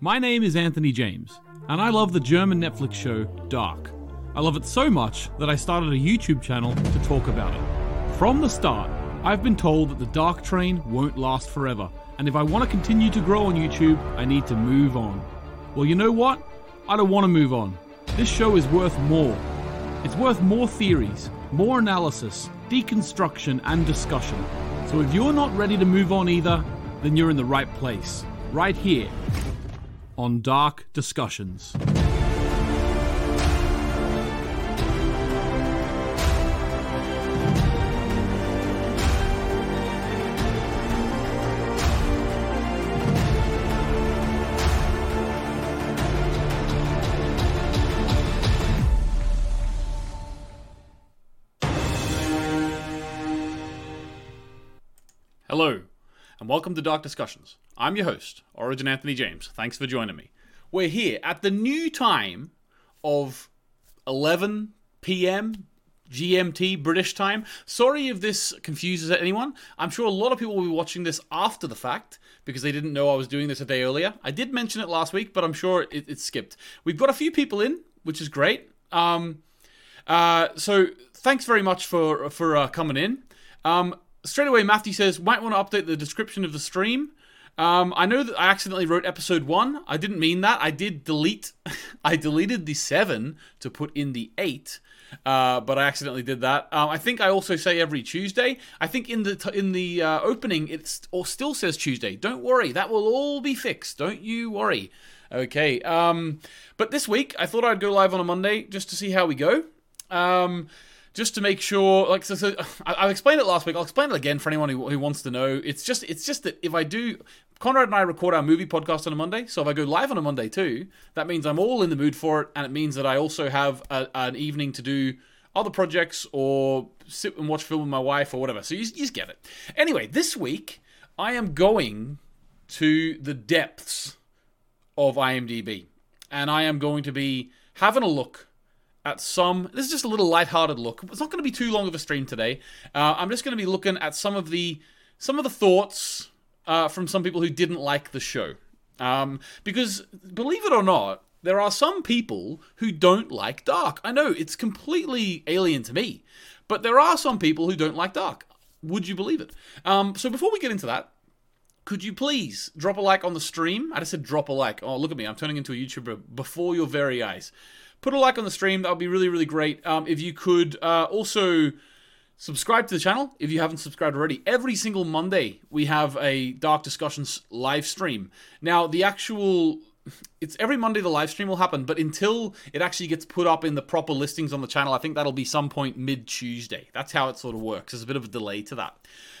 My name is Anthony James, and I love the German Netflix show Dark. I love it so much that I started a YouTube channel to talk about it. From the start, I've been told that the Dark train won't last forever, and if I want to continue to grow on YouTube, I need to move on. Well, you know what? I don't want to move on. This show is worth more. It's worth more theories, more analysis, deconstruction, and discussion. So if you're not ready to move on either, then you're in the right place. Right here on Dark Discussions. And welcome to Dark Discussions. I'm your host, Origin Anthony James. Thanks for joining me. We're here at the new time of 11 p.m. GMT British time. Sorry if this confuses anyone. I'm sure a lot of people will be watching this after the fact because they didn't know I was doing this a day earlier. I did mention it last week, but I'm sure it, it skipped. We've got a few people in, which is great. Um, uh, so thanks very much for for uh, coming in. Um, straight away, Matthew says, might want to update the description of the stream. Um, I know that I accidentally wrote episode one. I didn't mean that. I did delete. I deleted the seven to put in the eight, uh, but I accidentally did that. Um, I think I also say every Tuesday. I think in the t- in the uh, opening it or still says Tuesday. Don't worry, that will all be fixed. Don't you worry. Okay. Um, but this week I thought I'd go live on a Monday just to see how we go. Um, just to make sure like so, so I, I explained it last week. I'll explain it again for anyone who, who wants to know. It's just it's just that if i do conrad and i record our movie podcast on a monday so if i go live on a monday too that means i'm all in the mood for it and it means that i also have a, an evening to do other projects or sit and watch film with my wife or whatever. So you, you just get it. Anyway this week i am going to the depths of imdb and i am going to be having a look at some. This is just a little light-hearted look. It's not going to be too long of a stream today. Uh, I'm just going to be looking at some of the some of the thoughts uh, from some people who didn't like the show. Um, because believe it or not, there are some people who don't like Dark. I know it's completely alien to me, but there are some people who don't like Dark. Would you believe it? Um, so before we get into that, could you please drop a like on the stream? I just said drop a like. Oh, look at me. I'm turning into a YouTuber before your very eyes put a like on the stream. That would be really, really great. Um, if you could uh, also subscribe to the channel if you haven't subscribed already. Every single Monday, we have a Dark Discussions live stream. Now, the actual. It's every Monday the live stream will happen, but until it actually gets put up in the proper listings on the channel, I think that'll be some point mid Tuesday. That's how it sort of works. There's a bit of a delay to that.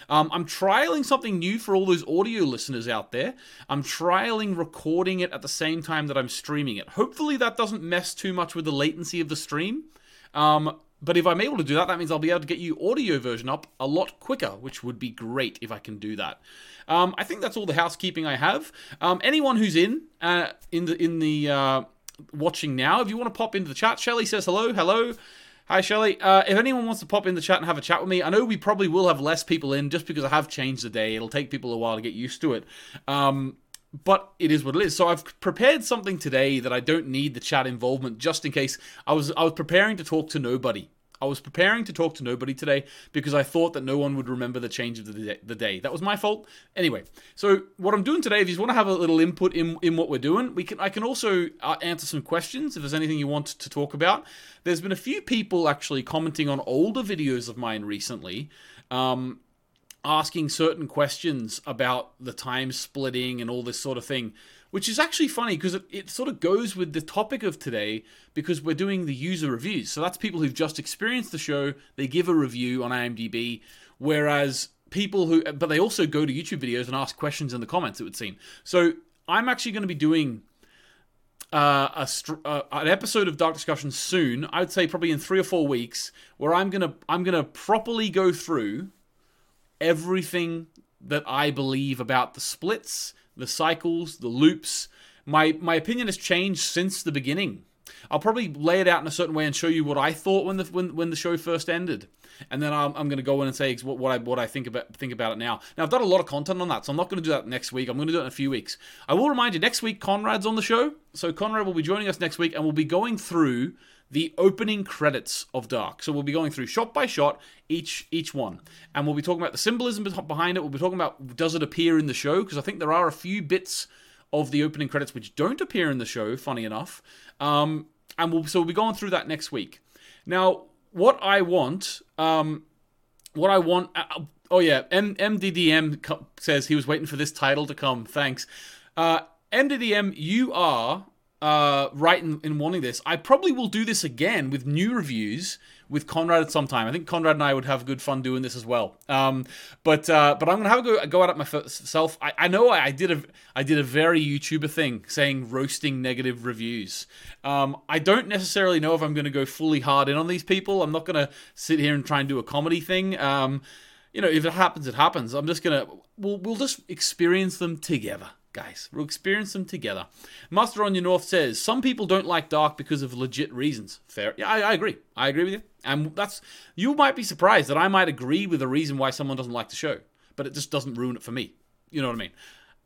Um, I'm trialing something new for all those audio listeners out there. I'm trialing recording it at the same time that I'm streaming it. Hopefully, that doesn't mess too much with the latency of the stream. Um, but if I'm able to do that, that means I'll be able to get you audio version up a lot quicker, which would be great if I can do that. Um, I think that's all the housekeeping I have. Um, anyone who's in uh, in the in the uh, watching now, if you want to pop into the chat, Shelly says hello, hello. Hi, Shelly. Uh, if anyone wants to pop in the chat and have a chat with me, I know we probably will have less people in just because I have changed the day. It'll take people a while to get used to it. Um, but it is what it is. So I've prepared something today that I don't need the chat involvement just in case. I was I was preparing to talk to nobody. I was preparing to talk to nobody today because I thought that no one would remember the change of the day. That was my fault. Anyway, so what I'm doing today, if you want to have a little input in, in what we're doing, we can I can also uh, answer some questions if there's anything you want to talk about. There's been a few people actually commenting on older videos of mine recently. Um, asking certain questions about the time splitting and all this sort of thing which is actually funny because it, it sort of goes with the topic of today because we're doing the user reviews. So that's people who've just experienced the show, they give a review on IMDb, whereas people who, but they also go to YouTube videos and ask questions in the comments, it would seem. So I'm actually going to be doing uh, a, uh, an episode of Dark Discussion soon. I would say probably in three or four weeks, where I'm gonna I'm gonna properly go through everything that I believe about the splits, the cycles, the loops. My my opinion has changed since the beginning. I'll probably lay it out in a certain way and show you what I thought when the when, when the show first ended, and then I'm, I'm going to go in and say what, what I what I think about think about it now. Now I've done a lot of content on that, so I'm not going to do that next week. I'm going to do it in a few weeks. I will remind you next week Conrad's on the show, so Conrad will be joining us next week, and we'll be going through the opening credits of Dark. So we'll be going through shot by shot each each one, and we'll be talking about the symbolism behind it. We'll be talking about does it appear in the show because I think there are a few bits of the opening credits which don't appear in the show. Funny enough, um, and we'll so we'll be going through that next week. Now, what I want, um, what I want. Uh, oh yeah, M- MDDM says he was waiting for this title to come. Thanks, uh, MDDM. You are uh, right in, in wanting this. I probably will do this again with new reviews with Conrad at some time. I think Conrad and I would have good fun doing this as well. Um, but uh, but I'm gonna have a go, go at it myself. I, I know I, I, did a I did a very YouTuber thing saying roasting negative reviews. Um, I don't necessarily know if I'm gonna go fully hard in on these people. I'm not gonna sit here and try and do a comedy thing. Um, you know, if it happens, it happens. I'm just gonna we'll we'll just experience them together guys. We'll experience them together. Master on your North says some people don't like Dark because of legit reasons. Fair. Yeah, I, I, agree. I agree with you. And that's you might be surprised that I might agree with the reason why someone doesn't like the show, but it just doesn't ruin it for me. You know what I mean?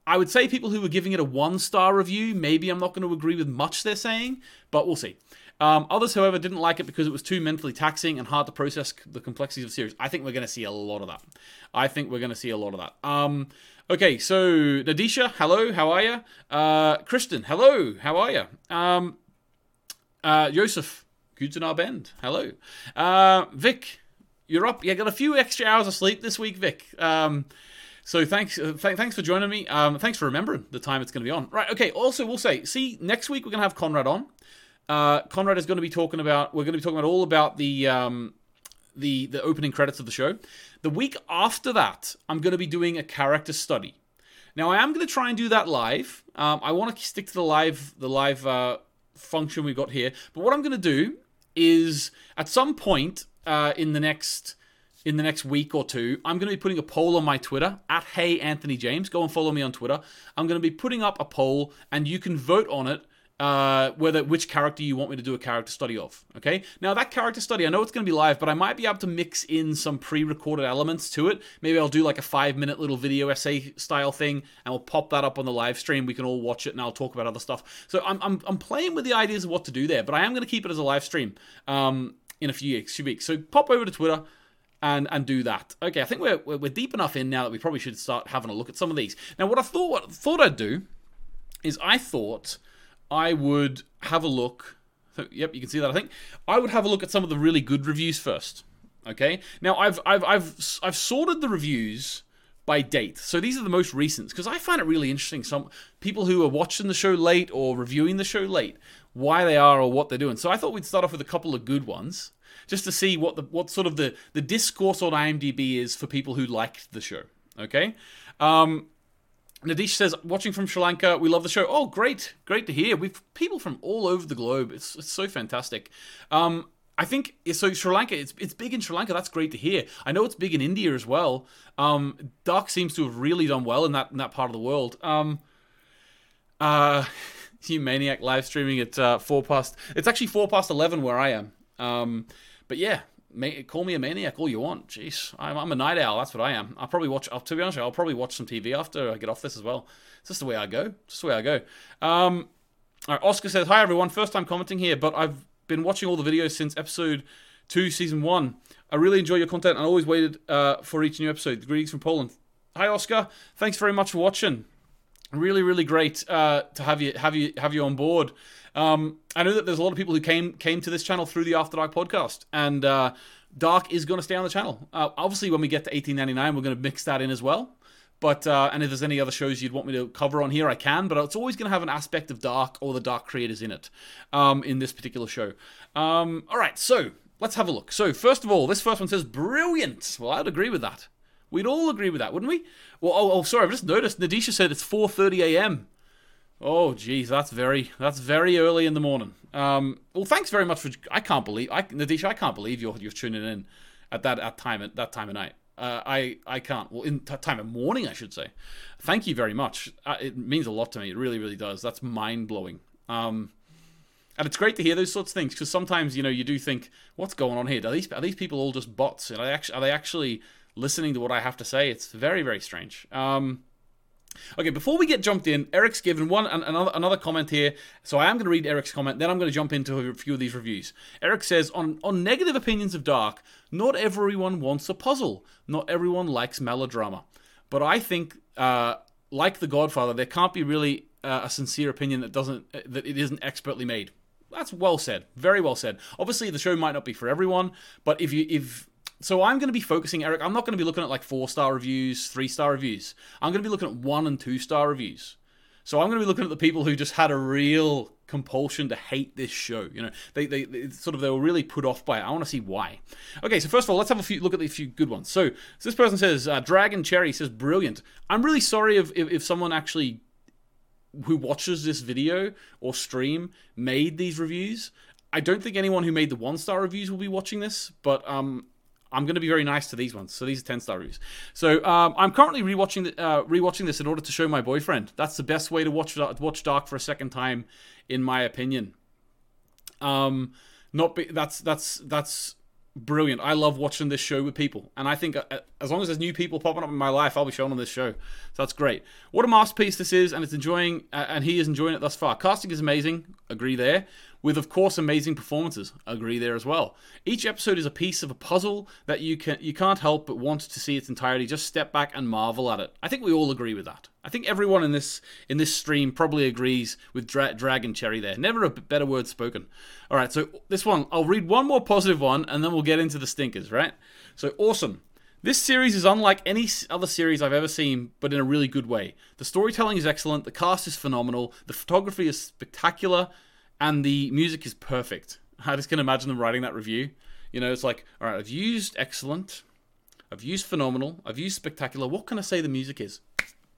I would say people who are giving it a one star review, maybe I'm not going to agree with much they're saying, but we'll see. Um, others, however, didn't like it because it was too mentally taxing and hard to process the complexities of the series. I think we're going to see a lot of that. I think we're going to see a lot of that. Um, Okay, so Nadisha, hello, how are you? Uh, Kristen, hello, how are you? Um, uh, Joseph, Guten Bend, hello. Uh, Vic, you're up. You got a few extra hours of sleep this week, Vic. Um, so thanks, uh, th- thanks for joining me. Um, thanks for remembering the time it's going to be on. Right. Okay. Also, we'll say, see, next week we're going to have Conrad on. Uh, Conrad is going to be talking about. We're going to be talking about all about the um, the the opening credits of the show. The week after that, I'm going to be doing a character study. Now, I am going to try and do that live. Um, I want to stick to the live the live uh, function we've got here. But what I'm going to do is at some point uh, in the next in the next week or two, I'm going to be putting a poll on my Twitter at Hey Anthony James. Go and follow me on Twitter. I'm going to be putting up a poll, and you can vote on it uh, whether which character you want me to do a character study of. Okay. Now that character study, I know it's going to be live, but I might be able to mix in some pre-recorded elements to it. Maybe I'll do like a five-minute little video essay style thing, and we'll pop that up on the live stream. We can all watch it, and I'll talk about other stuff. So I'm I'm, I'm playing with the ideas of what to do there, but I am going to keep it as a live stream um, in a few weeks. Few weeks. So pop over to Twitter and and do that. Okay, I think we're we're deep enough in now that we probably should start having a look at some of these. Now, what I thought what thought I'd do is I thought I would have a look. So, yep, you can see that. I think I would have a look at some of the really good reviews first. Okay. Now I've I've I've I've sorted the reviews by date. So these are the most recent because I find it really interesting. Some people who are watching the show late or reviewing the show late, why they are or what they're doing. So I thought we'd start off with a couple of good ones just to see what the what sort of the the discourse on IMDb is for people who liked the show. Okay. Um, Nadish says, watching from Sri Lanka, we love the show. Oh, great, great to hear. We've people from all over the globe. It's, it's so fantastic. Um, I think so. Sri Lanka, it's it's big in Sri Lanka. That's great to hear. I know it's big in India as well. Um, Dark seems to have really done well in that in that part of the world. Um, uh, you maniac live streaming at uh, four past. It's actually four past eleven where I am. Um, but yeah, call me a maniac all you want. Jeez, I'm, I'm, a night owl. That's what I am. I'll probably watch. to be honest, I'll probably watch some TV after I get off this as well. It's just the way I go. Just the way I go. Um, all right, Oscar says, "Hi everyone. First time commenting here, but I've been watching all the videos since episode two, season one. I really enjoy your content and always waited uh, for each new episode. Greetings from Poland. Hi Oscar. Thanks very much for watching. Really, really great uh, to have you have you have you on board. Um, I know that there's a lot of people who came came to this channel through the After Dark podcast, and uh, Dark is going to stay on the channel. Uh, obviously, when we get to 1899, we're going to mix that in as well. But uh, and if there's any other shows you'd want me to cover on here, I can. But it's always going to have an aspect of Dark or the Dark creators in it, um, in this particular show. Um, all right, so let's have a look. So first of all, this first one says brilliant. Well, I'd agree with that. We'd all agree with that, wouldn't we? Well, oh, oh sorry, I've just noticed Nadisha said it's 4:30 a.m. Oh, geez, that's very that's very early in the morning. Um, well, thanks very much for. I can't believe, I, Nadisha, I can't believe you're you're tuning in at that at time at that time of night. Uh, I I can't. Well, in t- time of morning, I should say. Thank you very much. Uh, it means a lot to me. It really, really does. That's mind blowing. Um, and it's great to hear those sorts of things because sometimes you know you do think, what's going on here? Are these are these people all just bots? Are they actually, are they actually listening to what I have to say? It's very very strange. Um, Okay, before we get jumped in, Eric's given one another another comment here. So I am going to read Eric's comment, then I'm going to jump into a few of these reviews. Eric says on on negative opinions of Dark, not everyone wants a puzzle. Not everyone likes melodrama. But I think uh, like The Godfather, there can't be really uh, a sincere opinion that doesn't that it isn't expertly made. That's well said. Very well said. Obviously, the show might not be for everyone, but if you if so, I'm going to be focusing, Eric. I'm not going to be looking at like four star reviews, three star reviews. I'm going to be looking at one and two star reviews. So I'm going to be looking at the people who just had a real compulsion to hate this show. You know, they, they, they, sort of they were really put off by it. I want to see why. Okay, so first of all, let's have a few look at a few good ones. So, so this person says uh, Dragon Cherry says brilliant. I'm really sorry if, if, if someone actually who watches this video or stream made these reviews. I don't think anyone who made the one star reviews will be watching this, but um, I'm going to be very nice to these ones. So these are 10 star reviews. So um, I'm currently rewatching the, uh, rewatching this in order to show my boyfriend. That's the best way to watch watch Dark for a second time, in my opinion. Um, not be, that's that's that's brilliant. I love watching this show with people, and I think uh, as long as there's new people popping up in my life, I'll be showing on this show. So that's great. What a masterpiece this is, and it's enjoying, uh, and he is enjoying it thus far. Casting is amazing. Agree there with of course amazing performances. Agree there as well. Each episode is a piece of a puzzle that you can you can't help but want to see its entirety. Just step back and marvel at it. I think we all agree with that. I think everyone in this in this stream probably agrees with Dra- Dragon Cherry there. Never a better word spoken. All right, so this one I'll read one more positive one and then we'll get into the stinkers. Right? So awesome. This series is unlike any other series I've ever seen, but in a really good way. The storytelling is excellent, the cast is phenomenal, the photography is spectacular, and the music is perfect. I just can imagine them writing that review. You know, it's like, all right, I've used excellent, I've used phenomenal, I've used spectacular. What can I say the music is?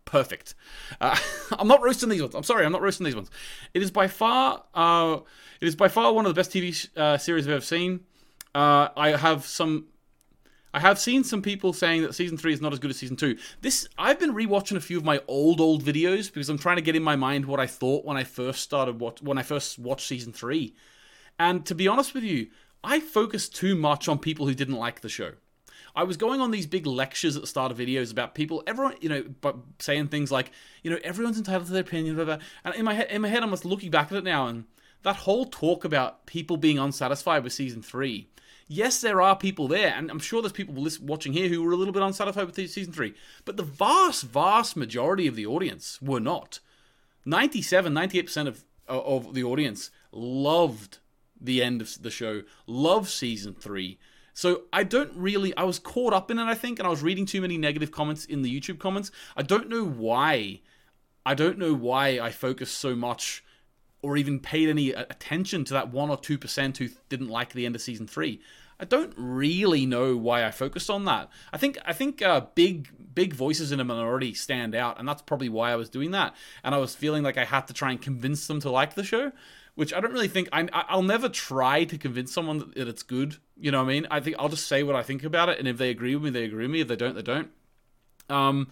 Perfect. Uh, I'm not roasting these ones. I'm sorry, I'm not roasting these ones. It is by far, uh, it is by far one of the best TV uh, series I've ever seen. Uh, I have some I have seen some people saying that season three is not as good as season two. This I've been rewatching a few of my old old videos because I'm trying to get in my mind what I thought when I first started when I first watched season three. And to be honest with you, I focused too much on people who didn't like the show. I was going on these big lectures at the start of videos about people, everyone, you know, but saying things like, you know, everyone's entitled to their opinion, blah, blah. and in my head, in my head, I'm just looking back at it now, and that whole talk about people being unsatisfied with season three yes, there are people there, and I'm sure there's people watching here who were a little bit unsatisfied with season three, but the vast, vast majority of the audience were not. 97, 98% of, of the audience loved the end of the show, loved season three. So I don't really, I was caught up in it, I think, and I was reading too many negative comments in the YouTube comments. I don't know why. I don't know why I focused so much or even paid any attention to that 1 or 2% who didn't like the end of season 3. I don't really know why I focused on that. I think I think uh, big big voices in a minority stand out, and that's probably why I was doing that. And I was feeling like I had to try and convince them to like the show, which I don't really think I, I'll never try to convince someone that it's good. You know what I mean? I think I'll just say what I think about it, and if they agree with me, they agree with me. If they don't, they don't. Um,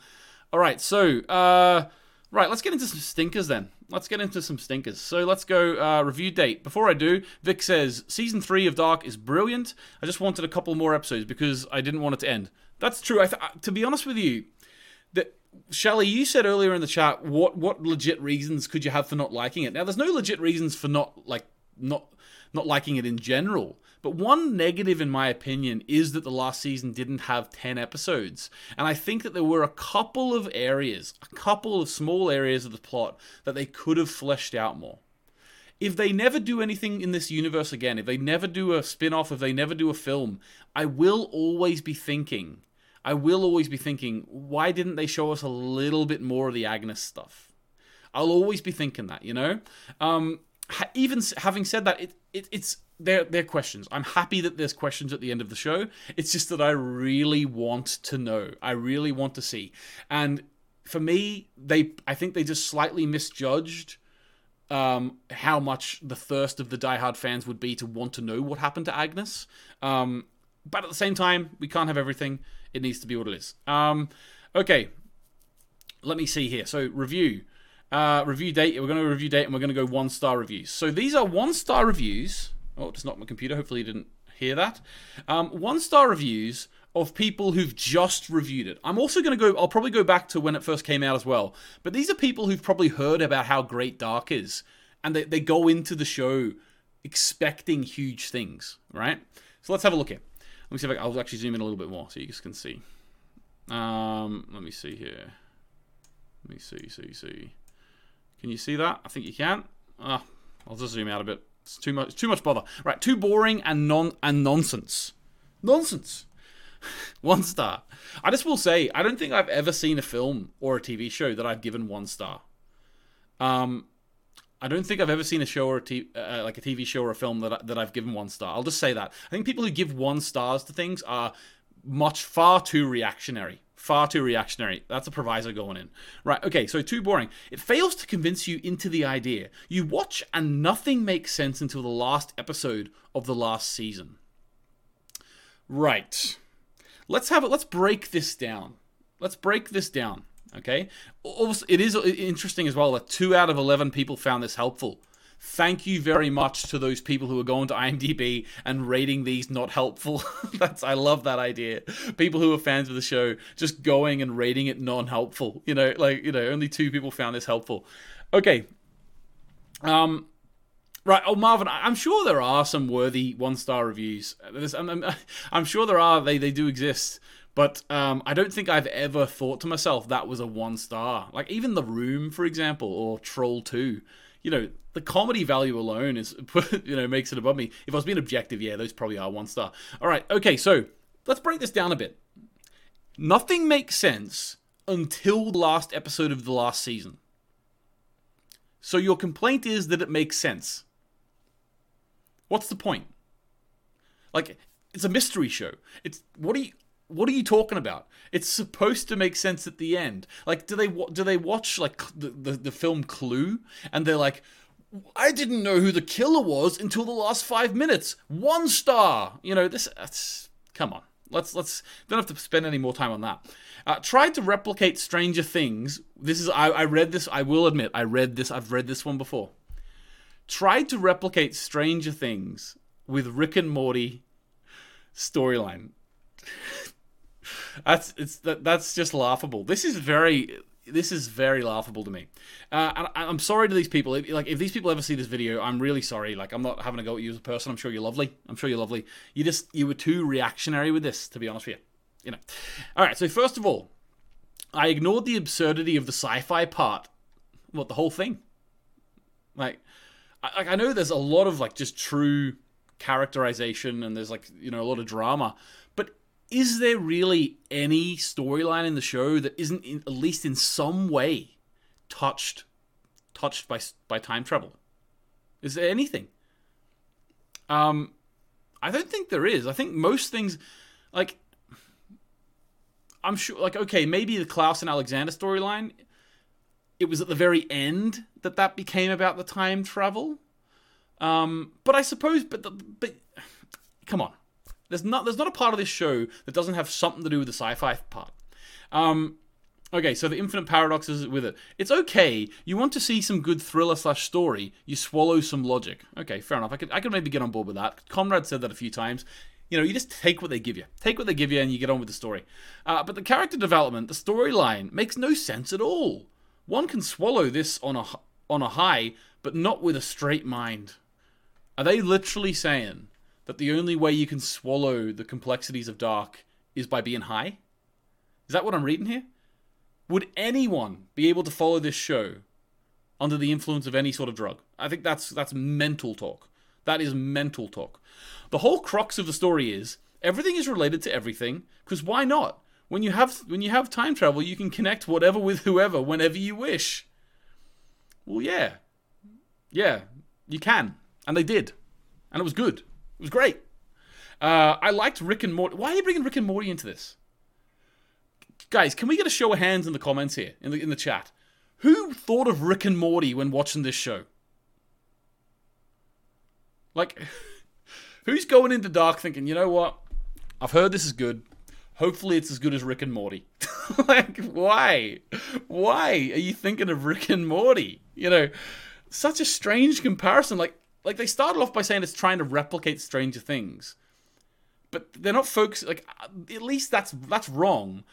all right, so uh, right, let's get into some stinkers then let's get into some stinkers. So let's go uh, review date. Before I do, Vic says season three of Dark is brilliant. I just wanted a couple more episodes because I didn't want it to end. That's true. I th- to be honest with you, that Shelly, you said earlier in the chat, what what legit reasons could you have for not liking it? Now, there's no legit reasons for not like not not liking it in general. But one negative, in my opinion, is that the last season didn't have 10 episodes. And I think that there were a couple of areas, a couple of small areas of the plot that they could have fleshed out more. If they never do anything in this universe again, if they never do a spin off, if they never do a film, I will always be thinking, I will always be thinking, why didn't they show us a little bit more of the Agnes stuff? I'll always be thinking that, you know? Um, even having said that, it, it, it's they're, they're questions. I'm happy that there's questions at the end of the show. It's just that I really want to know. I really want to see. And for me, they I think they just slightly misjudged um, how much the thirst of the diehard fans would be to want to know what happened to Agnes. Um, but at the same time, we can't have everything. It needs to be what it is. Um, okay, let me see here. So review. Uh, review date. We're going to review date, and we're going to go one star reviews. So these are one star reviews. Oh, it's not my computer. Hopefully, you didn't hear that. Um, one star reviews of people who've just reviewed it. I'm also going to go. I'll probably go back to when it first came out as well. But these are people who've probably heard about how great Dark is, and they, they go into the show expecting huge things, right? So let's have a look here. Let me see if I, I'll actually zoom in a little bit more so you guys can see. Um, let me see here. Let me see, see, see. Can you see that? I think you can. Ah, I'll just zoom out a bit. It's too much. Too much bother. Right, too boring and non and nonsense. Nonsense. one star. I just will say, I don't think I've ever seen a film or a TV show that I've given one star. Um, I don't think I've ever seen a show or a t- uh, like a TV show or a film that I, that I've given one star. I'll just say that. I think people who give one stars to things are much far too reactionary. Far too reactionary. That's a proviso going in. Right, okay, so too boring. It fails to convince you into the idea. You watch and nothing makes sense until the last episode of the last season. Right. Let's have it. Let's break this down. Let's break this down. Okay. Also, it is interesting as well that two out of 11 people found this helpful. Thank you very much to those people who are going to IMDb and rating these not helpful. That's I love that idea. People who are fans of the show just going and rating it non-helpful. You know, like you know, only two people found this helpful. Okay. Um, Right. Oh, Marvin, I'm sure there are some worthy one star reviews. I'm, I'm, I'm, sure there are. They, they do exist. But um, I don't think I've ever thought to myself that was a one star. Like even The Room, for example, or Troll Two. You know, the comedy value alone is you know makes it above me. If I was being objective, yeah, those probably are one star. All right, okay, so let's break this down a bit. Nothing makes sense until the last episode of the last season. So your complaint is that it makes sense. What's the point? Like, it's a mystery show. It's what are you? what are you talking about? It's supposed to make sense at the end. Like, do they do they watch like the, the, the film Clue and they're like, I didn't know who the killer was until the last five minutes. One star. You know this. That's come on. Let's let's don't have to spend any more time on that. Uh, tried to replicate Stranger Things. This is I, I read this. I will admit I read this. I've read this one before. Tried to replicate Stranger Things with Rick and Morty storyline that's it's that, that's just laughable. This is very this is very laughable to me. Uh, I, am sorry to these people. If, like, if these people ever see this video, I'm really sorry. Like, I'm not having a go at you as a person. I'm sure you're lovely. I'm sure you're lovely. You just you were too reactionary with this, to be honest with you. You know. All right. So first of all, I ignored the absurdity of the sci-fi part. What the whole thing? Like, I, I know there's a lot of like just true characterization and there's like you know a lot of drama is there really any storyline in the show that isn't in, at least in some way touched touched by by time travel? Is there anything? Um, I don't think there is. I think most things, like, I'm sure, like, okay, maybe the Klaus and Alexander storyline. It was at the very end that that became about the time travel. Um, but I suppose, but the, but come on, there's not there's not a part of this show that doesn't have something to do with the sci-fi part. Um, okay, so the infinite paradoxes with it. It's okay. You want to see some good thriller slash story. You swallow some logic. Okay, fair enough. I could I could maybe get on board with that. Conrad said that a few times. You know, you just take what they give you. Take what they give you, and you get on with the story. Uh, but the character development, the storyline, makes no sense at all. One can swallow this on a on a high, but not with a straight mind. Are they literally saying that the only way you can swallow the complexities of dark is by being high? Is that what I'm reading here? Would anyone be able to follow this show under the influence of any sort of drug? I think that's that's mental talk. That is mental talk. The whole crux of the story is everything is related to everything because why not? When you have when you have time travel, you can connect whatever with whoever whenever you wish. Well, yeah. Yeah, you can. And they did. And it was good. It was great. Uh, I liked Rick and Morty. Why are you bringing Rick and Morty into this? Guys, can we get a show of hands in the comments here, in the, in the chat? Who thought of Rick and Morty when watching this show? Like, who's going into dark thinking, you know what? I've heard this is good. Hopefully, it's as good as Rick and Morty. like, why? Why are you thinking of Rick and Morty? You know, such a strange comparison. Like, like they started off by saying it's trying to replicate Stranger Things, but they're not focused. Like, at least that's that's wrong.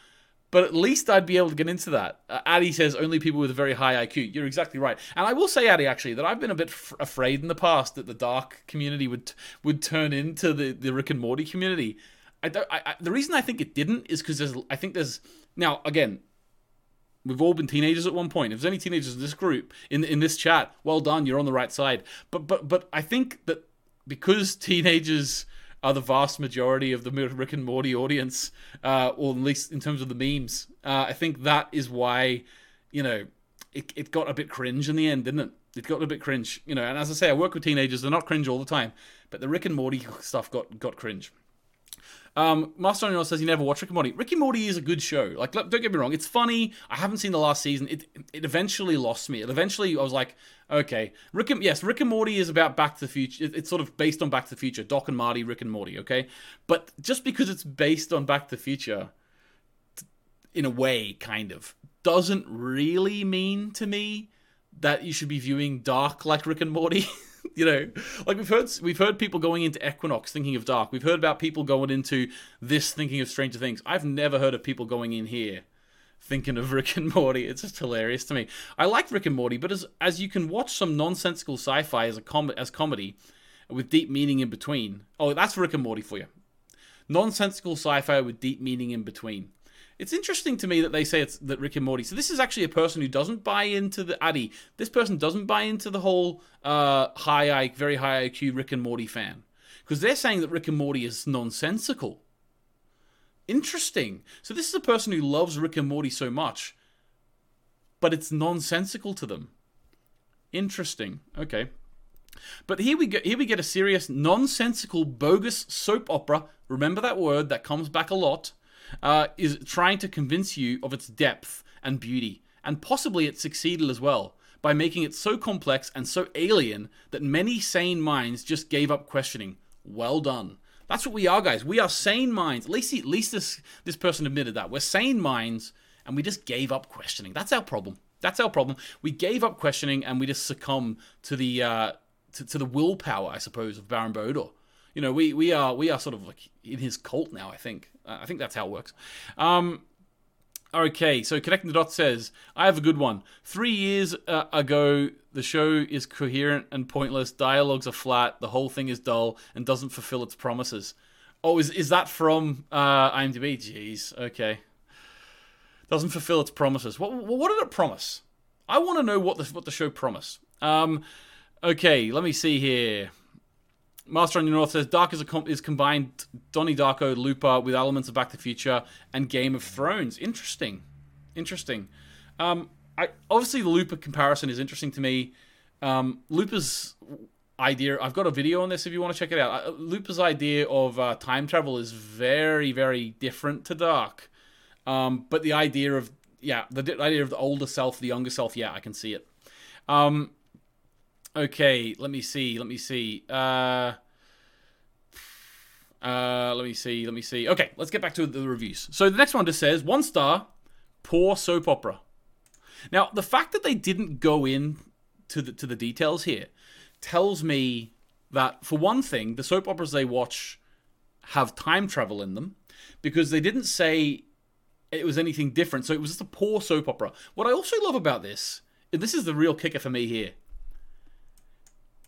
But at least I'd be able to get into that. Uh, Addy says only people with a very high IQ. You're exactly right, and I will say, Addy, actually, that I've been a bit f- afraid in the past that the dark community would would turn into the, the Rick and Morty community. I. I, I, the reason I think it didn't is because there's. I think there's now again. We've all been teenagers at one point. If there's any teenagers in this group in in this chat, well done. You're on the right side. But but but I think that because teenagers are the vast majority of the Rick and Morty audience, uh, or at least in terms of the memes. Uh, I think that is why, you know, it, it got a bit cringe in the end, didn't it? It got a bit cringe, you know. And as I say, I work with teenagers; they're not cringe all the time, but the Rick and Morty stuff got got cringe. Um, Master Onion says he never watched Rick and Morty. Rick and Morty is a good show. Like, don't get me wrong, it's funny. I haven't seen the last season. It it eventually lost me. It eventually I was like, okay, Rick and yes, Rick and Morty is about Back to the Future. It's sort of based on Back to the Future. Doc and Marty, Rick and Morty. Okay, but just because it's based on Back to the Future, in a way, kind of doesn't really mean to me that you should be viewing Dark like Rick and Morty. you know, like we've heard we've heard people going into Equinox thinking of Dark. We've heard about people going into this thinking of Stranger Things. I've never heard of people going in here thinking of Rick and Morty. It's just hilarious to me. I like Rick and Morty, but as as you can watch some nonsensical sci-fi as a com- as comedy with deep meaning in between. Oh, that's Rick and Morty for you. Nonsensical sci-fi with deep meaning in between. It's interesting to me that they say it's that Rick and Morty. So this is actually a person who doesn't buy into the Addy. This person doesn't buy into the whole uh, high IQ, very high IQ Rick and Morty fan because they're saying that Rick and Morty is nonsensical. Interesting. So this is a person who loves Rick and Morty so much, but it's nonsensical to them. Interesting. Okay. But here we go. Here we get a serious, nonsensical, bogus soap opera. Remember that word that comes back a lot uh, is trying to convince you of its depth and beauty, and possibly it succeeded as well by making it so complex and so alien that many sane minds just gave up questioning. Well done. That's what we are, guys. We are sane minds. At least, at least this this person admitted that we're sane minds, and we just gave up questioning. That's our problem. That's our problem. We gave up questioning, and we just succumb to the uh, to, to the willpower, I suppose, of Baran bo Odar. You know, we we are we are sort of like in his cult now. I think I think that's how it works. Um, okay, so connecting the dots says I have a good one. Three years uh, ago, the show is coherent and pointless. Dialogues are flat. The whole thing is dull and doesn't fulfill its promises. Oh, is is that from uh, IMDb? Jeez. Okay. Doesn't fulfill its promises. What what did it promise? I want to know what the what the show promised. Um, okay, let me see here. Master on your North says Dark is, com- is combined Donnie Darko, Looper with elements of Back to the Future and Game of Thrones. Interesting, interesting. Um, I obviously the Looper comparison is interesting to me. Um, Looper's idea. I've got a video on this if you want to check it out. Uh, Looper's idea of uh, time travel is very, very different to Dark. Um, but the idea of yeah, the idea of the older self, the younger self, yeah, I can see it. Um, Okay, let me see. Let me see. Uh, uh, let me see. Let me see. Okay, let's get back to the reviews. So the next one just says one star, poor soap opera. Now the fact that they didn't go in to the to the details here tells me that for one thing, the soap operas they watch have time travel in them because they didn't say it was anything different. So it was just a poor soap opera. What I also love about this, and this is the real kicker for me here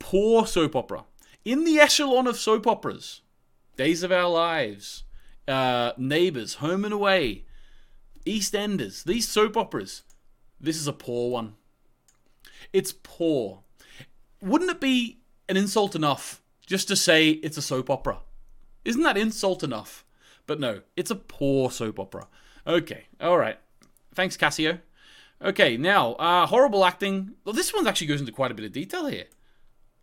poor soap opera. In the echelon of soap operas, Days of Our Lives, uh, Neighbours, Home and Away, EastEnders, these soap operas, this is a poor one. It's poor. Wouldn't it be an insult enough just to say it's a soap opera? Isn't that insult enough? But no, it's a poor soap opera. Okay, all right. Thanks, Cassio. Okay, now, uh, horrible acting. Well, this one actually goes into quite a bit of detail here.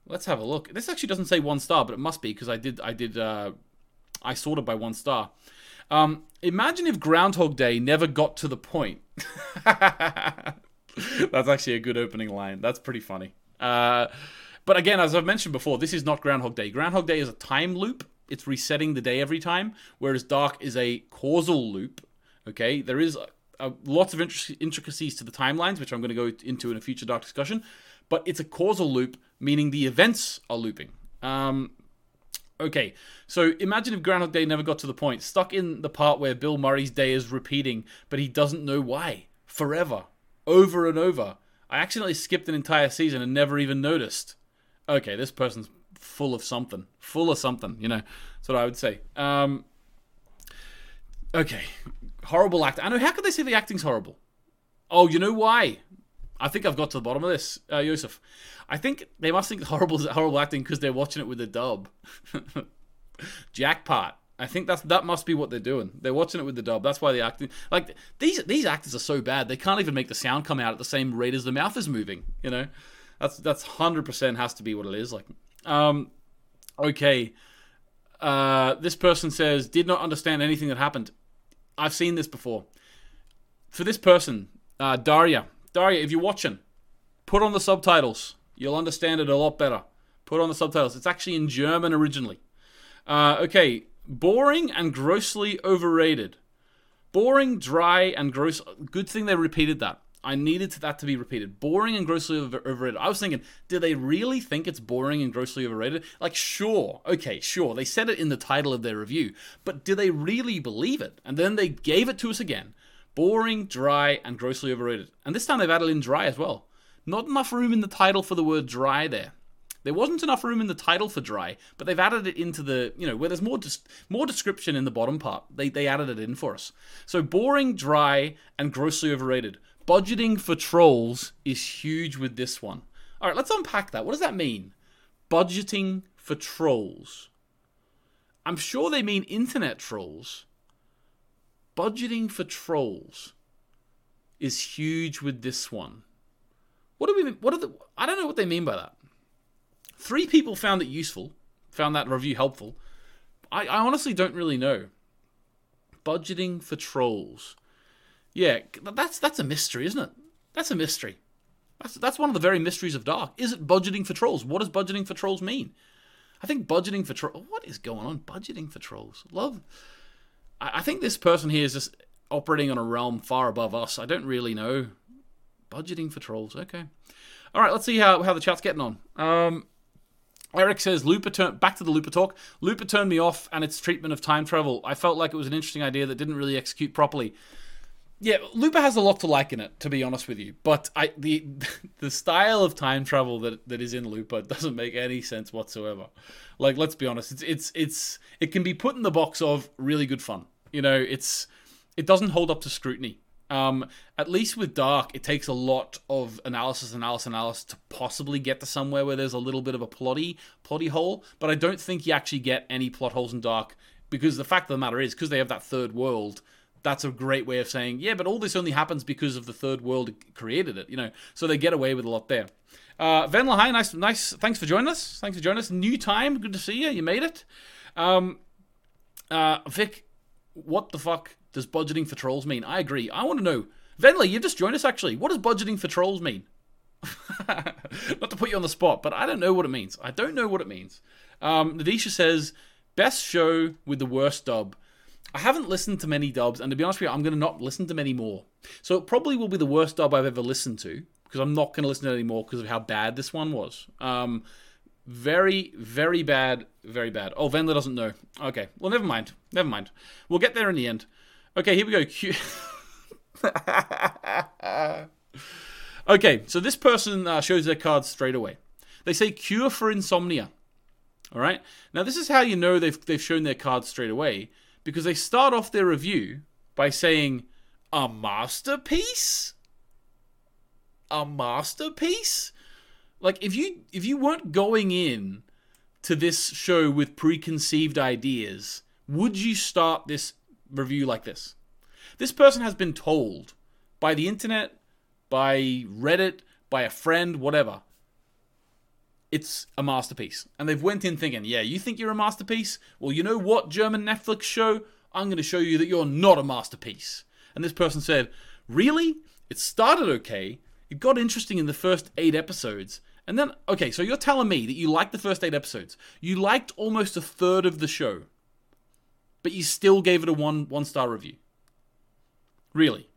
Let's have a look. This actually doesn't say one star, but it must be because I did I did uh, I sorted by one star. Um, imagine if Groundhog Day never got to the point. That's actually a good opening line. That's pretty funny. Uh, but again, as I've mentioned before, this is not Groundhog Day. Groundhog Day is a time loop. It's resetting the day every time, whereas Dark is a causal loop. Okay, there is a, lots of intricacies to the timelines, which I'm going to go into in a future Dark discussion, but it's a causal loop, meaning the events are looping. Um, Okay, so imagine if Groundhog Day never got to the point, stuck in the part where Bill Murray's day is repeating, but he doesn't know why. Forever. Over and over. I accidentally skipped an entire season and never even noticed. Okay, this person's full of something. Full of something, you know. That's what I would say. Um, okay. Horrible act. I know, how could they say the acting's horrible? Oh, you know why? I think I've got to the bottom of this, uh, Yosef. I think they must think horrible horrible acting because they're watching it with a dub. Jackpot. I think that's that must be what they're doing. They're watching it with the dub. That's why the acting like these these actors are so bad they can't even make the sound come out at the same rate as the mouth is moving. You know, that's that's hundred percent has to be what it is. Like, um, okay. Uh, this person says did not understand anything that happened. I've seen this before. For this person, uh, Daria, Daria, if you're watching, put on the subtitles. You'll understand it a lot better. Put on the subtitles. It's actually in German originally. Uh, okay, boring and grossly overrated. Boring, dry, and gross. Good thing they repeated that. I needed that to be repeated. Boring and grossly overrated. I was thinking, do they really think it's boring and grossly overrated? Like, sure, okay, sure. They said it in the title of their review, but do they really believe it? And then they gave it to us again. Boring, dry, and grossly overrated. And this time they've added in dry as well. Not enough room in the title for the word dry there. There wasn't enough room in the title for dry, but they've added it into the, you know, where there's more des- more description in the bottom part. They, they added it in for us. So boring, dry, and grossly overrated. Budgeting for trolls is huge with this one. All right, let's unpack that. What does that mean? Budgeting for trolls. I'm sure they mean internet trolls. Budgeting for trolls is huge with this one. What do we? What are the? I don't know what they mean by that. Three people found it useful, found that review helpful. I, I honestly don't really know. Budgeting for trolls. Yeah, that's that's a mystery, isn't it? That's a mystery. That's that's one of the very mysteries of Dark. Is it budgeting for trolls? What does budgeting for trolls mean? I think budgeting for trolls. What is going on? Budgeting for trolls. Love. I, I think this person here is just operating on a realm far above us. I don't really know Budgeting for trolls. Okay. All right, let's see how, how the chat's getting on. Um, Eric says, Looper turn back to the Looper talk. Looper turned me off and its treatment of time travel. I felt like it was an interesting idea that didn't really execute properly. Yeah, Looper has a lot to like in it, to be honest with you. But I the the style of time travel that, that is in Looper doesn't make any sense whatsoever. Like, let's be honest, it's it's it's it can be put in the box of really good fun. You know, it's it doesn't hold up to scrutiny. Um, at least with Dark, it takes a lot of analysis, analysis, analysis to possibly get to somewhere where there's a little bit of a plotty, plotty hole. But I don't think you actually get any plot holes in Dark because the fact of the matter is, because they have that third world, that's a great way of saying, yeah, but all this only happens because of the third world created it, you know. So they get away with a lot there. Uh, Venla, hi, nice, nice. Thanks for joining us. Thanks for joining us. New time, good to see you. You made it. Um, uh, Vic, what the fuck? does budgeting for trolls mean? I agree. I want to know. Venla, you just joined us actually. What does budgeting for trolls mean? Not to put you on the spot, but I don't know what it means. I don't know what it means. Um, Nadisha says, best show with the worst dub. I haven't listened to many dubs, and to be honest with you, I'm going to not listen to many more. So it probably will be the worst dub I've ever listened to, because I'm not going to listen to anymore because of how bad this one was. Um, very, very bad, very bad. Oh, Venla doesn't know. Okay, well, never mind. Never mind. We'll get there in the end. Okay, here we go. Q- okay, so this person uh, shows their cards straight away. They say cure for insomnia. All right. Now this is how you know they've they've shown their cards straight away because they start off their review by saying a masterpiece. A masterpiece. Like if you if you weren't going in to this show with preconceived ideas, would you start this review like this. This person has been told by the internet, by Reddit, by a friend, whatever. It's a masterpiece. And they've went in thinking, yeah, you think you're a masterpiece? Well, you know what, German Netflix show? I'm going to show you that you're not a masterpiece. And this person said, really? It started okay. It got interesting in the first eight episodes. And then, okay, so you're telling me that you liked the first eight episodes. You liked almost a third of the show, but you still gave it a one one star review. Really?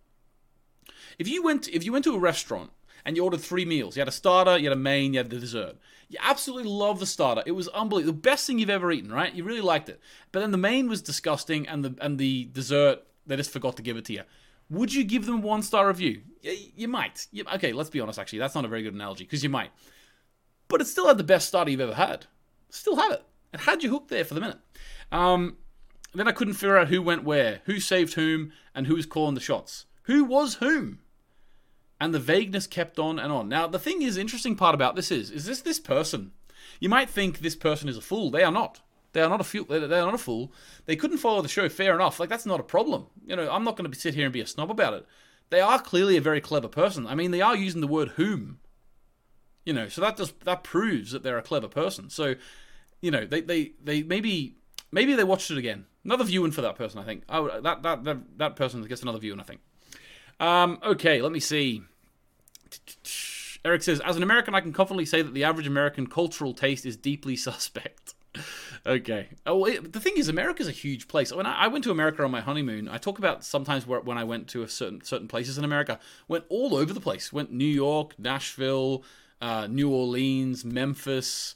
If you went if you went to a restaurant and you ordered three meals, you had a starter, you had a main, you had the dessert. You absolutely love the starter. It was unbelievable, the best thing you've ever eaten, right? You really liked it. But then the main was disgusting, and the and the dessert they just forgot to give it to you. Would you give them one star review? You, you might. You, okay, let's be honest. Actually, that's not a very good analogy because you might. But it still had the best starter you've ever had. Still had it. It had you hooked there for the minute. Um, then I couldn't figure out who went where, who saved whom, and who was calling the shots. Who was whom? And the vagueness kept on and on. Now, the thing is, interesting part about this is, is this this person? You might think this person is a fool. They are not. They are not a fool. They are not a fool. They couldn't follow the show. Fair enough. Like that's not a problem. You know, I'm not going to sit here and be a snob about it. They are clearly a very clever person. I mean, they are using the word whom. You know, so that just that proves that they're a clever person. So, you know, they they they maybe maybe they watched it again. Another viewing for that person, I think. Oh, that that that, that person gets another viewing, I think. Um, okay, let me see. Eric says, as an American, I can confidently say that the average American cultural taste is deeply suspect. okay. Oh, it, the thing is, America's a huge place. When I, I, went to America on my honeymoon, I talk about sometimes where, when I went to certain certain places in America, went all over the place. Went New York, Nashville, uh, New Orleans, Memphis,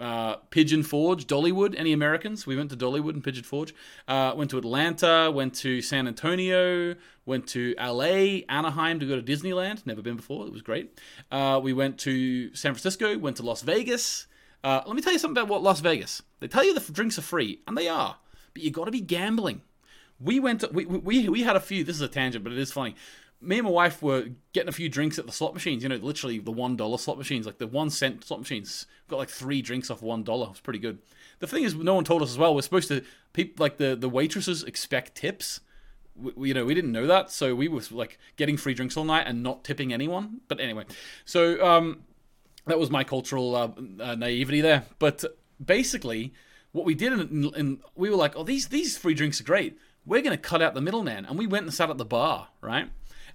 uh, Pigeon Forge, Dollywood. Any Americans? We went to Dollywood and Pigeon Forge. Uh, went to Atlanta. Went to San Antonio. Went to LA, Anaheim to go to Disneyland. Never been before. It was great. Uh, we went to San Francisco. Went to Las Vegas. Uh, let me tell you something about what Las Vegas. They tell you the drinks are free, and they are, but you got to be gambling. We went. To, we, we we had a few. This is a tangent, but it is funny me and my wife were getting a few drinks at the slot machines. You know, literally the one dollar slot machines, like the one cent slot machines. Got like three drinks off one dollar. It was pretty good. The thing is, no one told us as well. We're supposed to people like the the waitresses expect tips. We, you know, we didn't know that, so we were like getting free drinks all night and not tipping anyone. But anyway, so um, that was my cultural uh, uh, naivety there. But basically, what we did, in, we were like, oh, these these free drinks are great. We're to cut out the middleman, and we went and sat at the bar, right?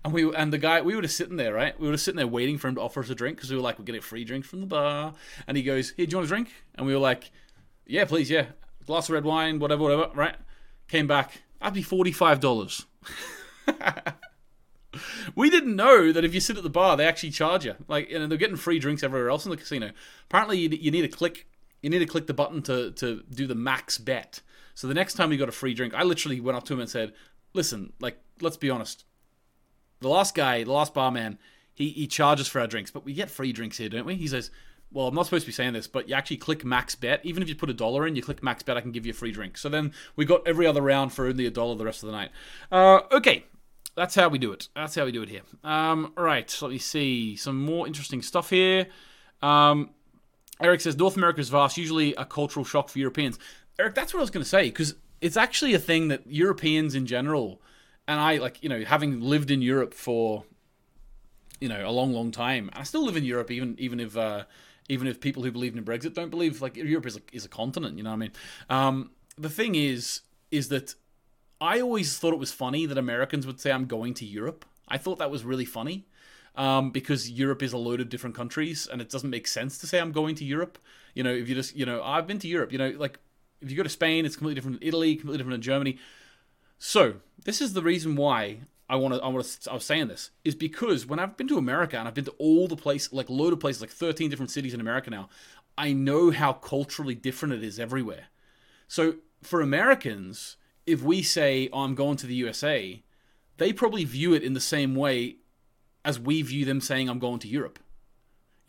And we and the guy we were just sitting there, right? We were just sitting there waiting for him to offer us a drink because we were like, we're getting free drinks from the bar. And he goes, "Here, do you want a drink?" And we were like, "Yeah, please, yeah, glass of red wine, whatever, whatever." Right? Came back, that'd be forty five dollars. we didn't know that if you sit at the bar, they actually charge you. Like, you know, they're getting free drinks everywhere else in the casino. Apparently, you, you need to click. You need to click the button to to do the max bet. So the next time we got a free drink, I literally went up to him and said, "Listen, like, let's be honest the last guy, the last barman, he, he charges for our drinks, but we get free drinks here, don't we? He says, well, I'm not supposed to be saying this, but you actually click max bet. Even if you put a dollar in, you click max bet, I can give you a free drink. So then we got every other round for only a dollar the rest of the night. Uh, okay, that's how we do it. That's how we do it here. Um, right, let me see some more interesting stuff here. Um, Eric says North America is vast, usually a cultural shock for Europeans. Eric, that's what I was going to say because it's actually a thing that Europeans in general and I like you know having lived in Europe for you know a long, long time. I still live in Europe, even even if uh, even if people who believe in Brexit don't believe like Europe is a, is a continent. You know what I mean? Um, the thing is, is that I always thought it was funny that Americans would say I'm going to Europe. I thought that was really funny. Um, because Europe is a load of different countries, and it doesn't make sense to say I'm going to Europe. You know, if you just, you know, I've been to Europe. You know, like if you go to Spain, it's completely different. Than Italy, completely different than Germany. So this is the reason why I want to. I want to. I was saying this is because when I've been to America and I've been to all the places, like load of places, like thirteen different cities in America now, I know how culturally different it is everywhere. So for Americans, if we say oh, I'm going to the USA, they probably view it in the same way as we view them saying I'm going to Europe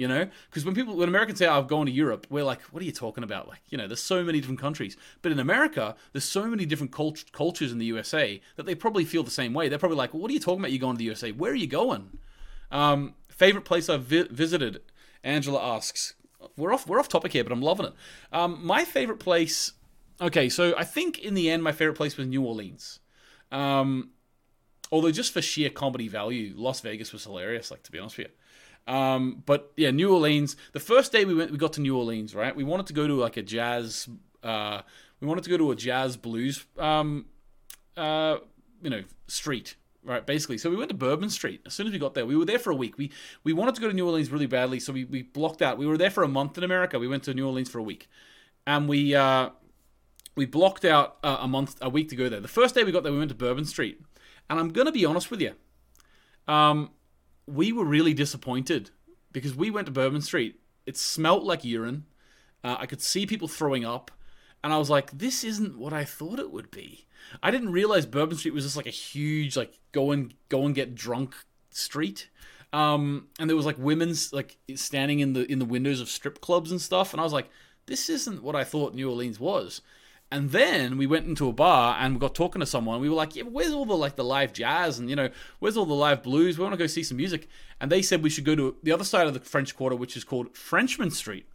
you know? Because when people when americans say oh, i've gone to europe we're like what are you talking about? Like you know there's so many different countries. But in america there's so many different cult- cultures in the usa that they probably feel the same way. They're probably like well, what are you talking about? You're going to the usa where are you going? Um, favorite place i've vi- visited angela asks. We're off we're off topic here but i'm loving it. Um, my favorite place okay so i think in the end my favorite place was new orleans. Um, although just for sheer comedy value las vegas was hilarious like to be honest with you um, but yeah, New Orleans. The first day we went, we got to New Orleans, right? We wanted to go to like a jazz. Uh, we wanted to go to a jazz blues, um, uh, you know, street. right? Basically, so we went to Bourbon Street. As soon as we got there, we were there for a week. We we wanted to go to New Orleans really badly, so we, we blocked out. We were there for a month in America. We went to New Orleans for a week, and we uh, we blocked out uh, a month, a week to go there. The first day we got there, we went to Bourbon Street, and I'm gonna be honest with you, um, we were really disappointed because we went to Bourbon Street. It smelt like urine. Uh, I could see people throwing up, and I was like, "This isn't what I thought it would be." I didn't realize Bourbon Street was just like a huge like go and go and get drunk street. Um, and there was like women's like standing in the in the windows of strip clubs and stuff, and I was like, "This isn't what I thought New Orleans was." And then we went into a bar and we got talking to someone. We were like, "Yeah, where's all the like the live jazz and you know where's all the live blues? We want to go see some music." And they said we should go to the other side of the French Quarter, which is called Frenchmen Street.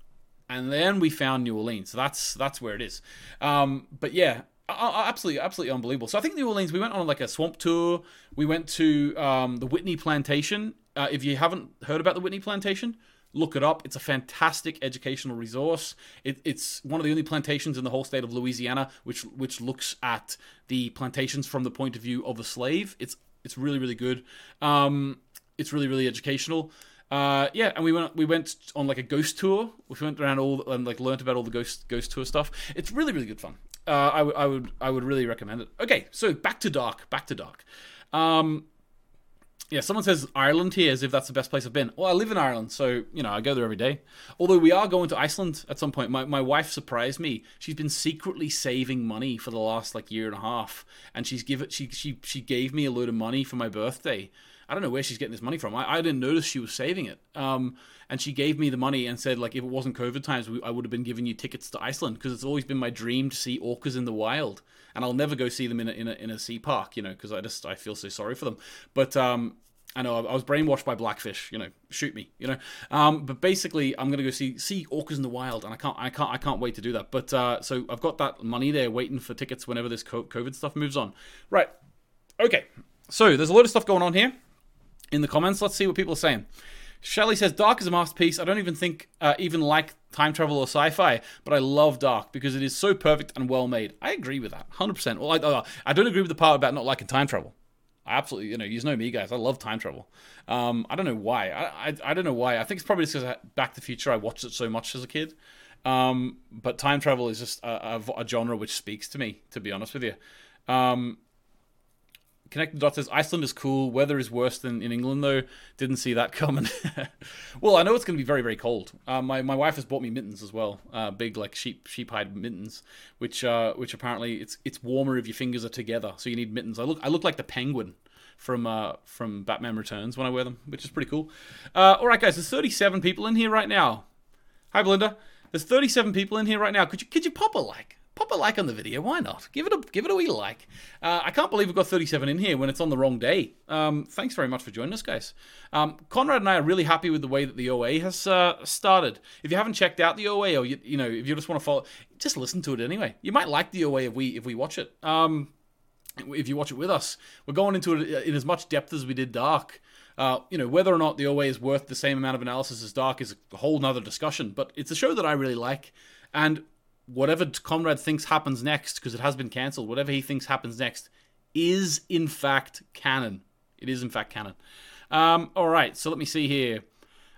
And then we found New Orleans. So that's that's where it is. Um, but yeah, absolutely, absolutely unbelievable. So I think New Orleans. We went on like a swamp tour. We went to um, the Whitney Plantation. Uh, if you haven't heard about the Whitney Plantation, look it up. It's a fantastic educational resource. It, it's one of the only plantations in the whole state of Louisiana which which looks at the plantations from the point of view of a slave. It's it's really really good. Um, it's really really educational. Uh, yeah, and we went we went on like a ghost tour. We went around all and like learned about all the ghost ghost tour stuff. It's really really good fun. Uh, I, w- I would I would really recommend it. Okay, so back to dark, back to dark. Um, yeah, someone says Ireland here as if that's the best place I've been. Well, I live in Ireland, so you know I go there every day. Although we are going to Iceland at some point. My my wife surprised me. She's been secretly saving money for the last like year and a half, and she's give it. She she she gave me a load of money for my birthday. I don't know where she's getting this money from. I, I didn't notice she was saving it. Um, and she gave me the money and said like if it wasn't COVID times, we, I would have been giving you tickets to Iceland because it's always been my dream to see orcas in the wild, and I'll never go see them in a in a, in a sea park, you know, because I just I feel so sorry for them. But um, I know I was brainwashed by Blackfish. You know, shoot me. You know, um, but basically, I'm gonna go see see orcas in the wild, and I can't I can't I can't wait to do that. But uh, so I've got that money there waiting for tickets whenever this COVID stuff moves on. Right. Okay. So there's a lot of stuff going on here in the comments. Let's see what people are saying. Shelley says Dark is a masterpiece. I don't even think uh, even like time travel or sci-fi, but I love Dark because it is so perfect and well made. I agree with that, hundred percent. Well, I, I don't agree with the part about not liking time travel. I absolutely, you know, you know me, guys. I love time travel. Um, I don't know why. I, I, I don't know why. I think it's probably just because Back to the Future. I watched it so much as a kid. Um, but time travel is just a, a, a, genre which speaks to me. To be honest with you. Um, Connected Dot says Iceland is cool. Weather is worse than in England, though. Didn't see that coming. well, I know it's going to be very, very cold. Uh, my my wife has bought me mittens as well. Uh, big like sheep sheep hide mittens, which uh, which apparently it's it's warmer if your fingers are together. So you need mittens. I look I look like the penguin from uh, from Batman Returns when I wear them, which is pretty cool. Uh, all right, guys, there's 37 people in here right now. Hi, Belinda. There's 37 people in here right now. Could you could you pop a like? Pop a like on the video. Why not? Give it a give it a wee like. Uh, I can't believe we've got 37 in here when it's on the wrong day. Um, thanks very much for joining us, guys. Um, Conrad and I are really happy with the way that the OA has uh, started. If you haven't checked out the OA, or you, you know, if you just want to follow, just listen to it anyway. You might like the OA if we if we watch it. Um, if you watch it with us, we're going into it in as much depth as we did Dark. Uh, you know, whether or not the OA is worth the same amount of analysis as Dark is a whole nother discussion, but it's a show that I really like. And whatever Conrad thinks happens next, because it has been cancelled, whatever he thinks happens next is in fact canon. It is in fact canon. Um, all right, so let me see here.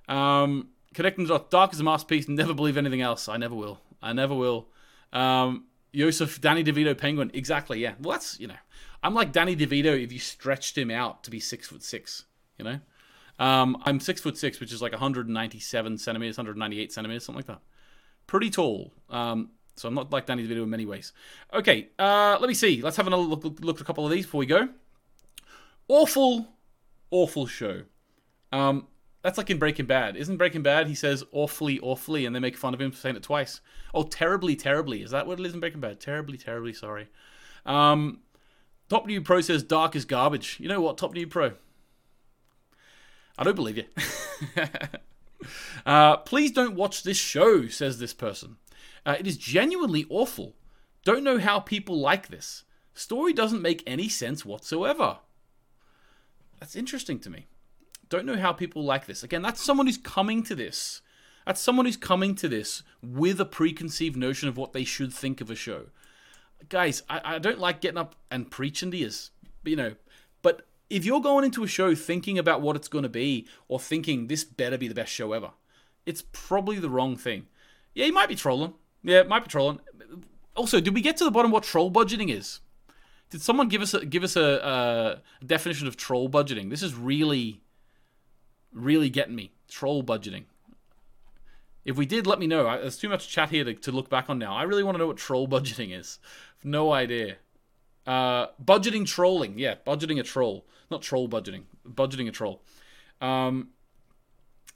Um, connecting the dot, Dark is a masterpiece. Never believe anything else. I never will. I never will. Um, Joseph, Danny DeVito, Penguin. Exactly, yeah. Well, that's, you know, I'm like Danny DeVito if you stretched him out to be six foot six, you know? Um, I'm six foot six, which is like 197 centimeters, 198 centimeters, something like that. Pretty tall. Um, so I'm not like Danny DeVito in many ways. Okay, uh, let me see. Let's have another look, look at a couple of these before we go. Awful, awful show. Um, that's like in Breaking Bad. Isn't Breaking Bad? He says awfully, awfully, and they make fun of him for saying it twice. Oh, terribly, terribly. Is that what it is in Breaking Bad? Terribly, terribly sorry. Um, Top New Pro says dark is garbage. You know what, Top New Pro? I don't believe you. uh, please don't watch this show, says this person. Uh, it is genuinely awful. Don't know how people like this. Story doesn't make any sense whatsoever. That's interesting to me. Don't know how people like this. Again, that's someone who's coming to this. That's someone who's coming to this with a preconceived notion of what they should think of a show. Guys, I, I don't like getting up and preaching to you, you know, but if you're going into a show thinking about what it's going to be or thinking this better be the best show ever, it's probably the wrong thing. Yeah, you might be trolling. Yeah, might be trolling. Also, did we get to the bottom what troll budgeting is? Did someone give us a, give us a, a definition of troll budgeting? This is really, really getting me. Troll budgeting. If we did, let me know. There's too much chat here to, to look back on now. I really want to know what troll budgeting is. No idea. Uh, budgeting trolling. Yeah, budgeting a troll. Not troll budgeting. Budgeting a troll. Um,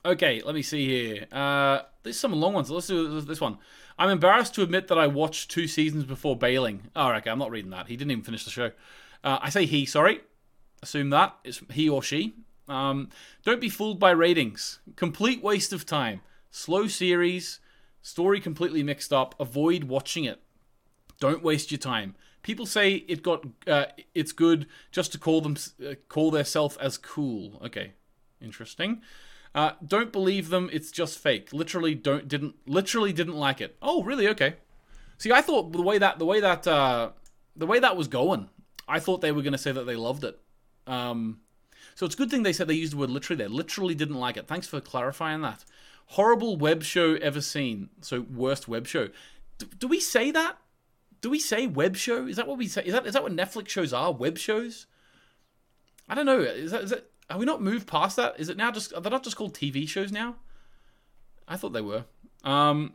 okay, let me see here. Uh, there's some long ones. Let's do this one. I'm embarrassed to admit that I watched two seasons before bailing. Oh, okay, I'm not reading that. He didn't even finish the show. Uh, I say he, sorry. Assume that. It's he or she. Um, don't be fooled by ratings. Complete waste of time. Slow series. Story completely mixed up. Avoid watching it. Don't waste your time. People say it got uh, it's good just to call them uh, call their self as cool. Okay, interesting. Uh, don't believe them. It's just fake. Literally don't didn't literally didn't like it. Oh, really? Okay. See, I thought the way that the way that uh, the way that was going, I thought they were going to say that they loved it. Um, so it's a good thing they said they used the word literally there. Literally didn't like it. Thanks for clarifying that. Horrible web show ever seen. So worst web show. D- do we say that? Do we say web show? Is that what we say? Is that is that what Netflix shows are? Web shows? I don't know. Is that is that? Have we not moved past that? Is it now just? Are they not just called TV shows now? I thought they were. Um,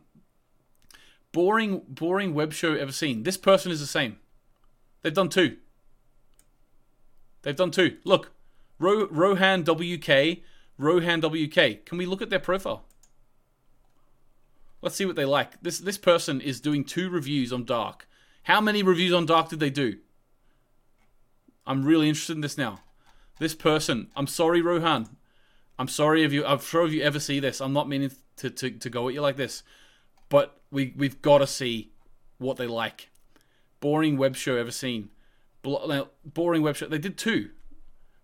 boring, boring web show ever seen. This person is the same. They've done two. They've done two. Look, Ro- Rohan WK, Rohan WK. Can we look at their profile? Let's see what they like. This this person is doing two reviews on Dark. How many reviews on Dark did they do? I'm really interested in this now. This person, I'm sorry, Rohan. I'm sorry if you. I'm sure if you ever see this, I'm not meaning to, to, to go at you like this, but we we've got to see what they like. Boring web show ever seen. Boring web show. They did two.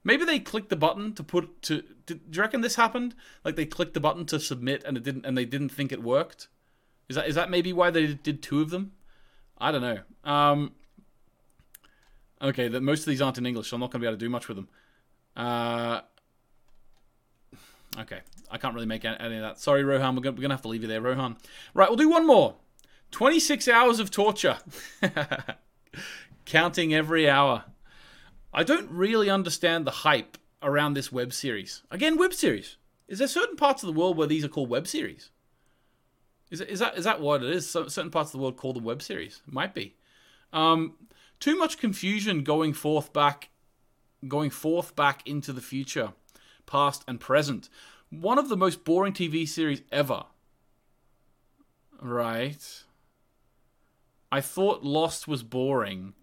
Maybe they clicked the button to put to. Did, do you reckon this happened? Like they clicked the button to submit and it didn't, and they didn't think it worked. Is that is that maybe why they did two of them? I don't know. Um, okay, that most of these aren't in English, so I'm not going to be able to do much with them. Uh, okay, I can't really make any of that. Sorry, Rohan. We're going to have to leave you there, Rohan. Right, we'll do one more. 26 hours of torture. Counting every hour. I don't really understand the hype around this web series. Again, web series. Is there certain parts of the world where these are called web series? Is, is that is that what it is? So, certain parts of the world call them web series. Might be. Um, too much confusion going forth back, going forth back into the future, past and present. One of the most boring TV series ever. Right. I thought Lost was boring,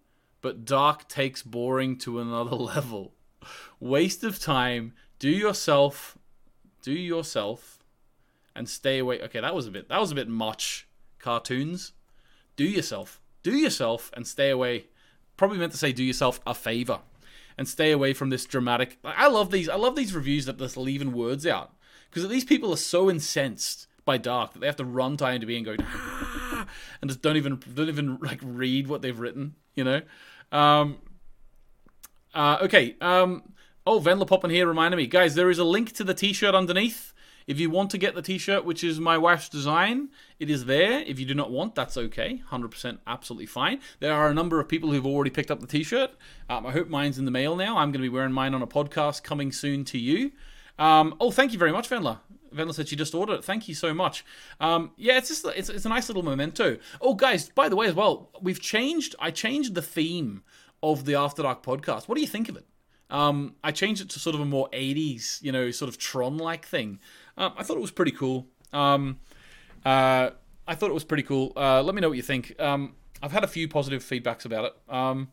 but Dark takes boring to another level. Waste of time. Do yourself, do yourself and stay away. Okay, that was a bit that was a bit much. Cartoons, do yourself, do yourself, and stay away. Probably meant to say do yourself a favor, and stay away from this dramatic. I love these. I love these reviews that just leaving words out because these people are so incensed by Dark that they have to run time to IMDb and go ah, and just don't even don't even like read what they've written. You know. Um, uh, okay. Um, oh, Venla popping here reminded me, guys. There is a link to the T-shirt underneath. If you want to get the t-shirt, which is my wife's design, it is there. If you do not want, that's okay. 100% absolutely fine. There are a number of people who've already picked up the t-shirt. Um, I hope mine's in the mail now. I'm going to be wearing mine on a podcast coming soon to you. Um, oh, thank you very much, Venla. Venla said she just ordered it. Thank you so much. Um, yeah, it's just it's, it's a nice little memento. Oh, guys, by the way, as well, we've changed. I changed the theme of the After Dark podcast. What do you think of it? Um, I changed it to sort of a more 80s, you know, sort of Tron like thing. Um, I thought it was pretty cool. Um, uh, I thought it was pretty cool. Uh, let me know what you think. Um, I've had a few positive feedbacks about it. Um,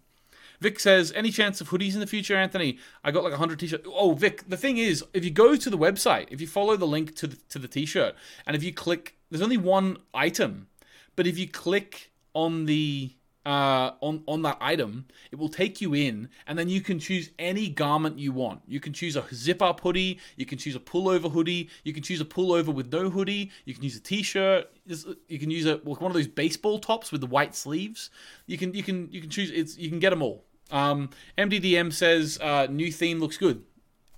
Vic says, any chance of hoodies in the future, Anthony? I got like 100 t-shirts. Oh, Vic, the thing is, if you go to the website, if you follow the link to the, to the t-shirt, and if you click, there's only one item, but if you click on the uh, on on that item, it will take you in, and then you can choose any garment you want. You can choose a zip up hoodie, you can choose a pullover hoodie, you can choose a pullover with no hoodie, you can use a t-shirt, you can use a one of those baseball tops with the white sleeves. You can you can you can choose it's you can get them all. Um, MDDM says uh, new theme looks good.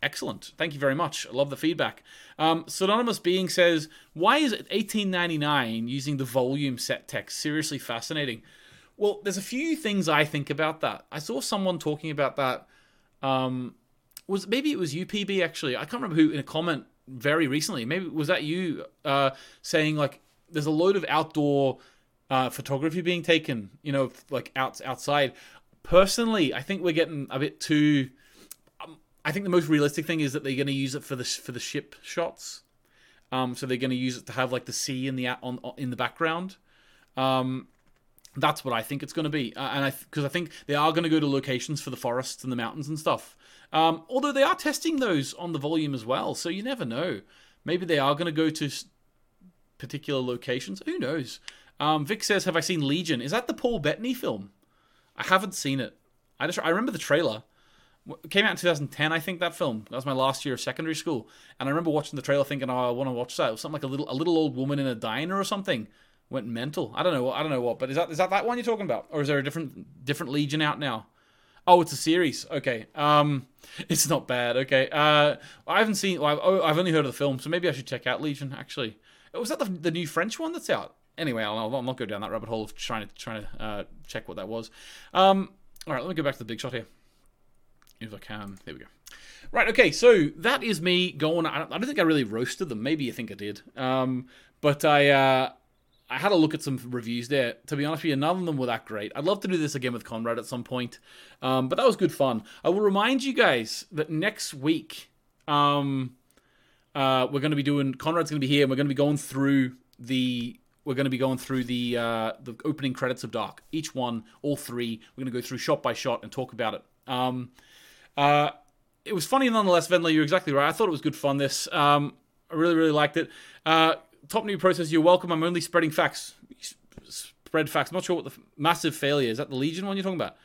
Excellent. Thank you very much. I love the feedback. Um, Synonymous Being says, why is it 1899 using the volume set text? Seriously fascinating. Well, there's a few things I think about that. I saw someone talking about that. Um, was maybe it was UPB actually. I can't remember who in a comment very recently. Maybe was that you uh, saying like there's a load of outdoor uh, photography being taken. You know, like out outside. Personally, I think we're getting a bit too I think the most realistic thing is that they're going to use it for the for the ship shots. Um, so they're going to use it to have like the sea in the on, on in the background. Um, that's what I think it's going to be, uh, and I because I think they are going to go to locations for the forests and the mountains and stuff. Um, although they are testing those on the volume as well, so you never know. Maybe they are going to go to particular locations. Who knows? Um, Vic says, "Have I seen Legion? Is that the Paul Bettany film? I haven't seen it. I just I remember the trailer." Came out in 2010, I think that film. That was my last year of secondary school, and I remember watching the trailer, thinking, "Oh, I want to watch that." It was something like a little, a little old woman in a diner or something. Went mental. I don't know. What I don't know what, but is that is that that one you're talking about, or is there a different different Legion out now? Oh, it's a series. Okay. Um, it's not bad. Okay. Uh, I haven't seen. Well, I've, oh, I've only heard of the film, so maybe I should check out Legion. Actually, was that the, the new French one that's out? Anyway, I'll, I'll not go down that rabbit hole of trying to trying to uh, check what that was. Um, all right, let me go back to the big shot here if I can. There we go. Right, okay, so that is me going. I don't, think I really roasted them. Maybe you think I did. Um, but I uh, I had a look at some reviews there. To be honest with you, none of them were that great. I'd love to do this again with Conrad at some point. Um, but that was good fun. I will remind you guys that next week um, uh, we're going to be doing. Conrad's going to be here, and we're going to be going through the we're going to be going through the uh, the opening credits of Dark. Each one, all three. We're going to go through shot by shot and talk about it. Um, uh, it was funny nonetheless, Venla. You're exactly right. I thought it was good fun. This, um, I really, really liked it. Uh, top new process. You're welcome. I'm only spreading facts. Spread facts. I'm not sure what the massive failure is. That the Legion one you're talking about?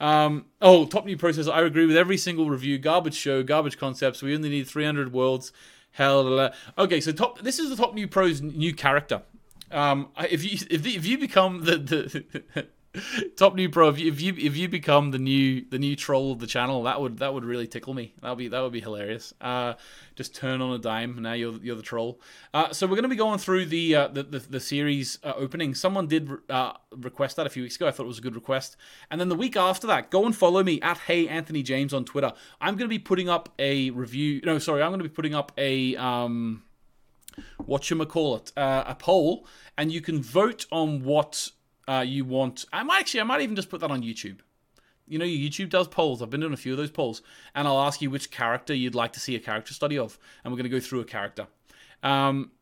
Um, oh, top new process. I agree with every single review. Garbage show, garbage concepts. We only need 300 worlds. Hell, okay. So top. This is the top new pros new character. Um, if you if, if you become the the Top new pro. If you, if you become the new the new troll of the channel, that would that would really tickle me. That would be that would be hilarious. Uh, just turn on a dime. Now you're you're the troll. Uh, so we're going to be going through the uh, the, the, the series uh, opening. Someone did uh, request that a few weeks ago. I thought it was a good request. And then the week after that, go and follow me at Hey Anthony James on Twitter. I'm going to be putting up a review. No, sorry, I'm going to be putting up a um, what you call it, uh, a poll, and you can vote on what uh, you want. I might actually, I might even just put that on YouTube. You know, YouTube does polls. I've been doing a few of those polls, and I'll ask you which character you'd like to see a character study of, and we're going to go through a character. Um,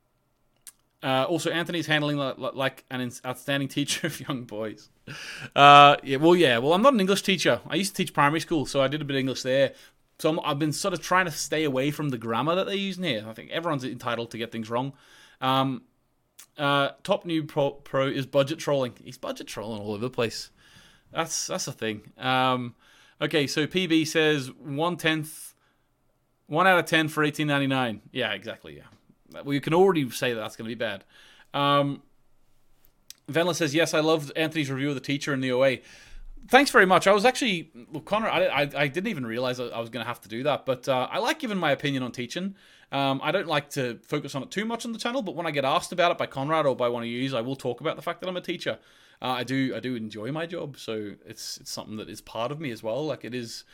uh, also, Anthony's handling like, like, an outstanding teacher of young boys. Uh, yeah, well, yeah. Well, I'm not an English teacher. I used to teach primary school, so I did a bit of English there. So i have been sort of trying to stay away from the grammar that they're using here. I think everyone's entitled to get things wrong. Um, uh, top new pro, pro is budget trolling. He's budget trolling all over the place. That's that's a thing. Um, okay, so PB says one tenth, one out of ten for eighteen ninety nine. Yeah, exactly. Yeah, well, you can already say that that's going to be bad. Um, Venla says yes. I loved Anthony's review of the teacher in the OA. Thanks very much. I was actually well, Connor. I, I, I didn't even realize I was going to have to do that, but uh, I like giving my opinion on teaching. Um, I don't like to focus on it too much on the channel, but when I get asked about it by Conrad or by one of you, I will talk about the fact that I'm a teacher. Uh, I do I do enjoy my job, so it's it's something that is part of me as well. Like it is,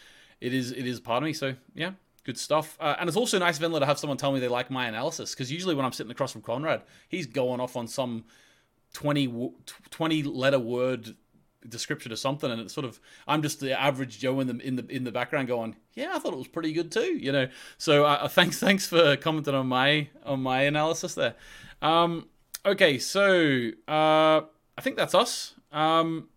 it is it is part of me. So yeah, good stuff. Uh, and it's also nice, Venla, to have someone tell me they like my analysis because usually when I'm sitting across from Conrad, he's going off on some 20, 20 letter word description of something, and it's sort of I'm just the average Joe in the in the in the background going, yeah, I thought it was pretty good too, you know. So uh, uh thanks thanks for commenting on my on my analysis there. Um, okay, so uh, I think that's us. Um,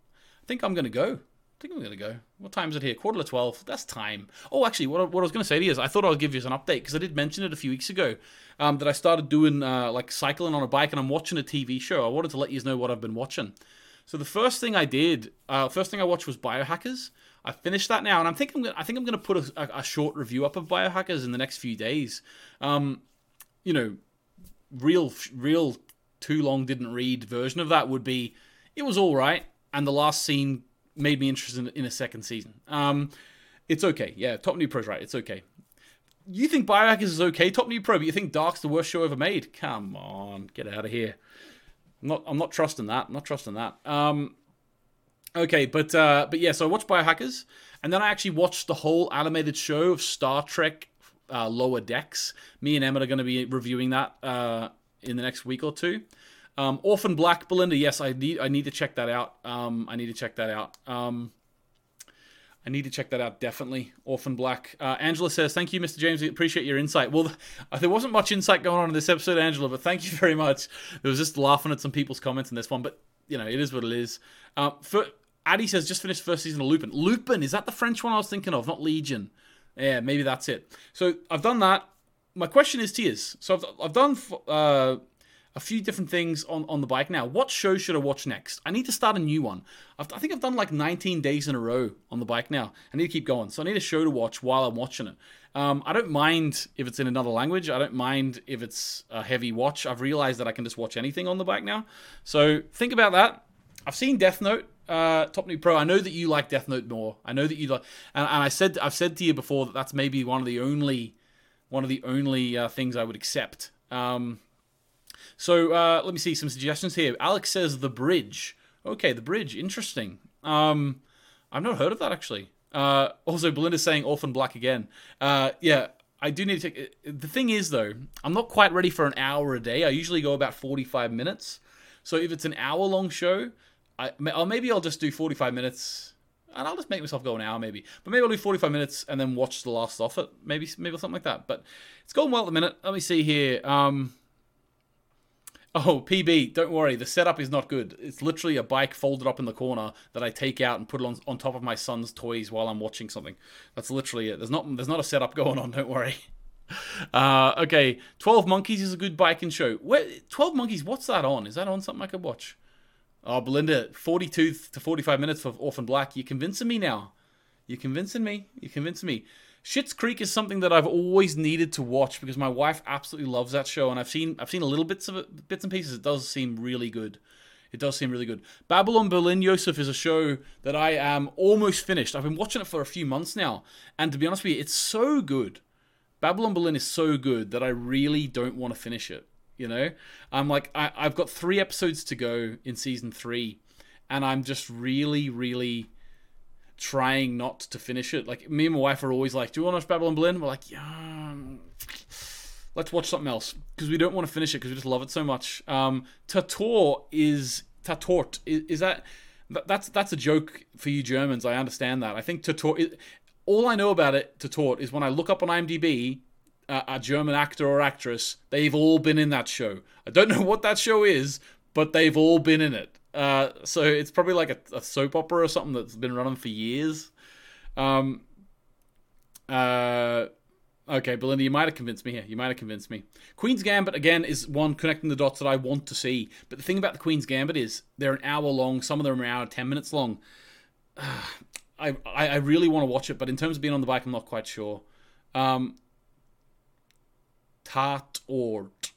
I think I'm gonna go. I think I'm gonna go. What time is it here? Quarter to twelve. That's time. Oh, actually, what, what I was gonna say to you is I thought I'd give you an update because I did mention it a few weeks ago. Um, that I started doing uh, like cycling on a bike and I'm watching a TV show. I wanted to let you know what I've been watching. So the first thing I did, uh, first thing I watched was Biohackers. I finished that now, and I'm thinking I think I'm going to put a, a, short review up of Biohackers in the next few days. Um, you know, real real too long didn't read version of that would be it was all right, and the last scene made me interested in, in a second season. Um, it's okay. Yeah, Top New Pro's right. It's okay. You think Biohackers is okay, Top New Pro, but you think Dark's the worst show ever made? Come on, get out of here. I'm not. I'm not trusting that. I'm not trusting that. Um, okay, but uh, but yeah. So I watched Biohackers, and then I actually watched the whole animated show of Star Trek uh, Lower Decks. Me and Emmett are going to be reviewing that uh, in the next week or two. Um, Orphan Black, Belinda. Yes, I need. I need to check that out. Um, I need to check that out. Um, I need to check that out definitely. Orphan Black. Uh, Angela says, "Thank you, Mr. James. We appreciate your insight." Well, there wasn't much insight going on in this episode, Angela, but thank you very much. It was just laughing at some people's comments in this one, but you know, it is what it is. Uh, for Addy says, "Just finished first season of Lupin." Lupin is that the French one I was thinking of, not Legion? Yeah, maybe that's it. So I've done that. My question is, Tears. So I've I've done uh, a few different things on, on the bike now. What show should I watch next? I need to start a new one. I've, i think I've done like 19 days in a row on the bike now. I need to keep going. So I need a show to watch while I'm watching it. Um, I don't mind if it's in another language. I don't mind if it's a heavy watch. I've realized that I can just watch anything on the bike now. So think about that. I've seen Death Note. Uh, Top New Pro. I know that you like Death Note more. I know that you like, and, and I said I've said to you before that that's maybe one of the only one of the only uh, things I would accept. Um, so uh, let me see some suggestions here. Alex says the bridge. Okay, the bridge. Interesting. Um, I've not heard of that actually. Uh, also, Belinda's saying Orphan Black again. Uh, yeah, I do need to take. The thing is, though, I'm not quite ready for an hour a day. I usually go about 45 minutes. So if it's an hour long show, I, or maybe I'll just do 45 minutes and I'll just make myself go an hour maybe. But maybe I'll do 45 minutes and then watch the last off it. Maybe maybe something like that. But it's going well at the minute. Let me see here. Um, Oh, PB, don't worry. The setup is not good. It's literally a bike folded up in the corner that I take out and put it on, on top of my son's toys while I'm watching something. That's literally it. There's not there's not a setup going on. Don't worry. Uh, okay, Twelve Monkeys is a good biking show. Where Twelve Monkeys? What's that on? Is that on something I could watch? Oh, Belinda, forty-two to forty-five minutes for Orphan Black. You're convincing me now. You're convincing me. You're convincing me. Schitt's Creek is something that I've always needed to watch because my wife absolutely loves that show, and I've seen I've seen a little bits of it, bits and pieces. It does seem really good. It does seem really good. Babylon Berlin Yosef is a show that I am almost finished. I've been watching it for a few months now, and to be honest with you, it's so good. Babylon Berlin is so good that I really don't want to finish it. You know, I'm like I, I've got three episodes to go in season three, and I'm just really, really trying not to finish it. Like me and my wife are always like, "Do you want to watch Babylon Berlin?" We're like, "Yeah, let's watch something else," because we don't want to finish it because we just love it so much. Um, Tator is Tatort is, is that that's that's a joke for you Germans. I understand that. I think Tator. All I know about it, Tatort, is when I look up on IMDb. A German actor or actress, they've all been in that show. I don't know what that show is, but they've all been in it. Uh, so it's probably like a, a, soap opera or something that's been running for years. Um, uh, okay, Belinda, you might have convinced me here. You might have convinced me. Queen's Gambit again is one connecting the dots that I want to see. But the thing about the Queen's Gambit is they're an hour long. Some of them are an hour ten minutes long. I, I, I really want to watch it, but in terms of being on the bike, I'm not quite sure. Um, Tatort,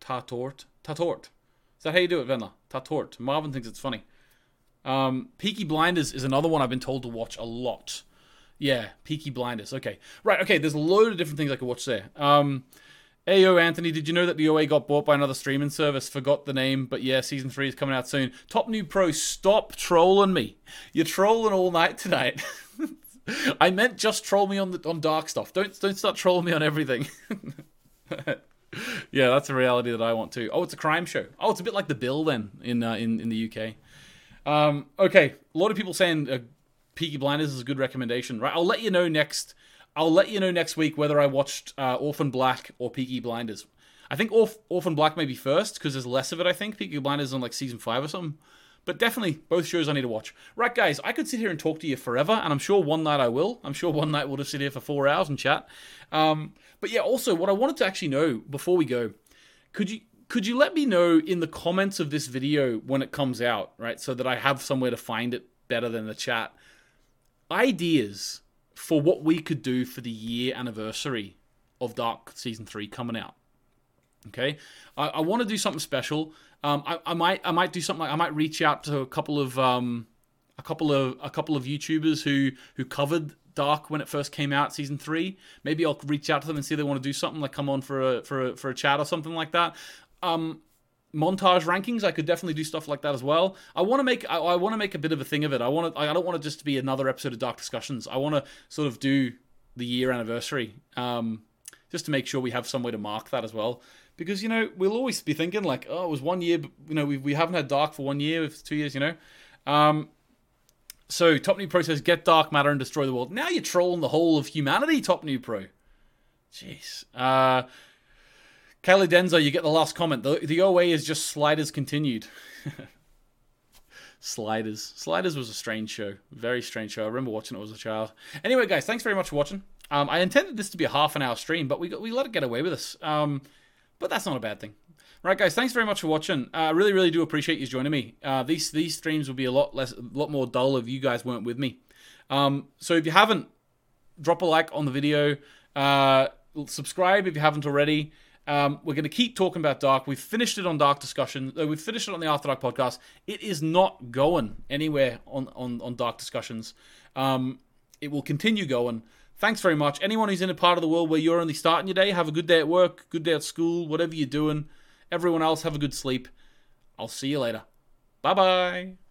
Tatort, Tatort. That how you do it, Venla? Tatort. Marvin thinks it's funny. Um, Peaky Blinders is another one I've been told to watch a lot. Yeah, Peaky Blinders. Okay. Right, okay, there's a load of different things I could watch there. Um, Ayo, Anthony, did you know that the OA got bought by another streaming service? Forgot the name, but yeah, season three is coming out soon. Top New Pro, stop trolling me. You're trolling all night tonight. I meant just troll me on the on dark stuff. Don't don't start trolling me on everything. yeah, that's a reality that I want too. Oh, it's a crime show. Oh, it's a bit like The Bill then in uh, in in the UK. Um, okay, a lot of people saying uh, Peaky Blinders is a good recommendation. Right, I'll let you know next. I'll let you know next week whether I watched uh, Orphan Black or Peaky Blinders. I think Orf- Orphan Black may be first because there's less of it. I think Peaky Blinders on like season five or something. But definitely, both shows I need to watch. Right, guys, I could sit here and talk to you forever, and I'm sure one night I will. I'm sure one night we'll just sit here for four hours and chat. Um, but yeah, also, what I wanted to actually know before we go, could you could you let me know in the comments of this video when it comes out, right? So that I have somewhere to find it better than the chat. Ideas for what we could do for the year anniversary of Dark Season 3 coming out. Okay, I, I want to do something special. Um, I, I, might I might do something like I might reach out to a couple of um, a couple of a couple of YouTubers who who covered Dark when it first came out, season three. Maybe I'll reach out to them and see if they want to do something like come on for a for a, for a chat or something like that. Um, montage rankings, I could definitely do stuff like that as well. I want to make I, I want to make a bit of a thing of it. I want to I don't want it just to be another episode of Dark Discussions. I want to sort of do the year anniversary, um, just to make sure we have some way to mark that as well. Because you know we'll always be thinking like, oh, it was one year. But, you know we we haven't had Dark for one year, it's two years. You know. Um, so Top New Pro says, "Get dark matter and destroy the world." Now you're trolling the whole of humanity, Top New Pro. Jeez. Uh, Kelly Denzo, you get the last comment. The, the OA is just sliders continued. sliders. Sliders was a strange show. Very strange show. I remember watching it as a child. Anyway, guys, thanks very much for watching. Um, I intended this to be a half an hour stream, but we got, we let it get away with this. Um, but that's not a bad thing. Right, guys, thanks very much for watching. Uh, I really, really do appreciate you joining me. Uh, these these streams will be a lot less, a lot more dull if you guys weren't with me. Um, so if you haven't, drop a like on the video. Uh, subscribe if you haven't already. Um, we're going to keep talking about Dark. We've finished it on Dark Discussion. Uh, we've finished it on the After Dark podcast. It is not going anywhere on, on, on Dark Discussions. Um, it will continue going. Thanks very much. Anyone who's in a part of the world where you're only starting your day, have a good day at work, good day at school, whatever you're doing. Everyone else, have a good sleep. I'll see you later. Bye bye.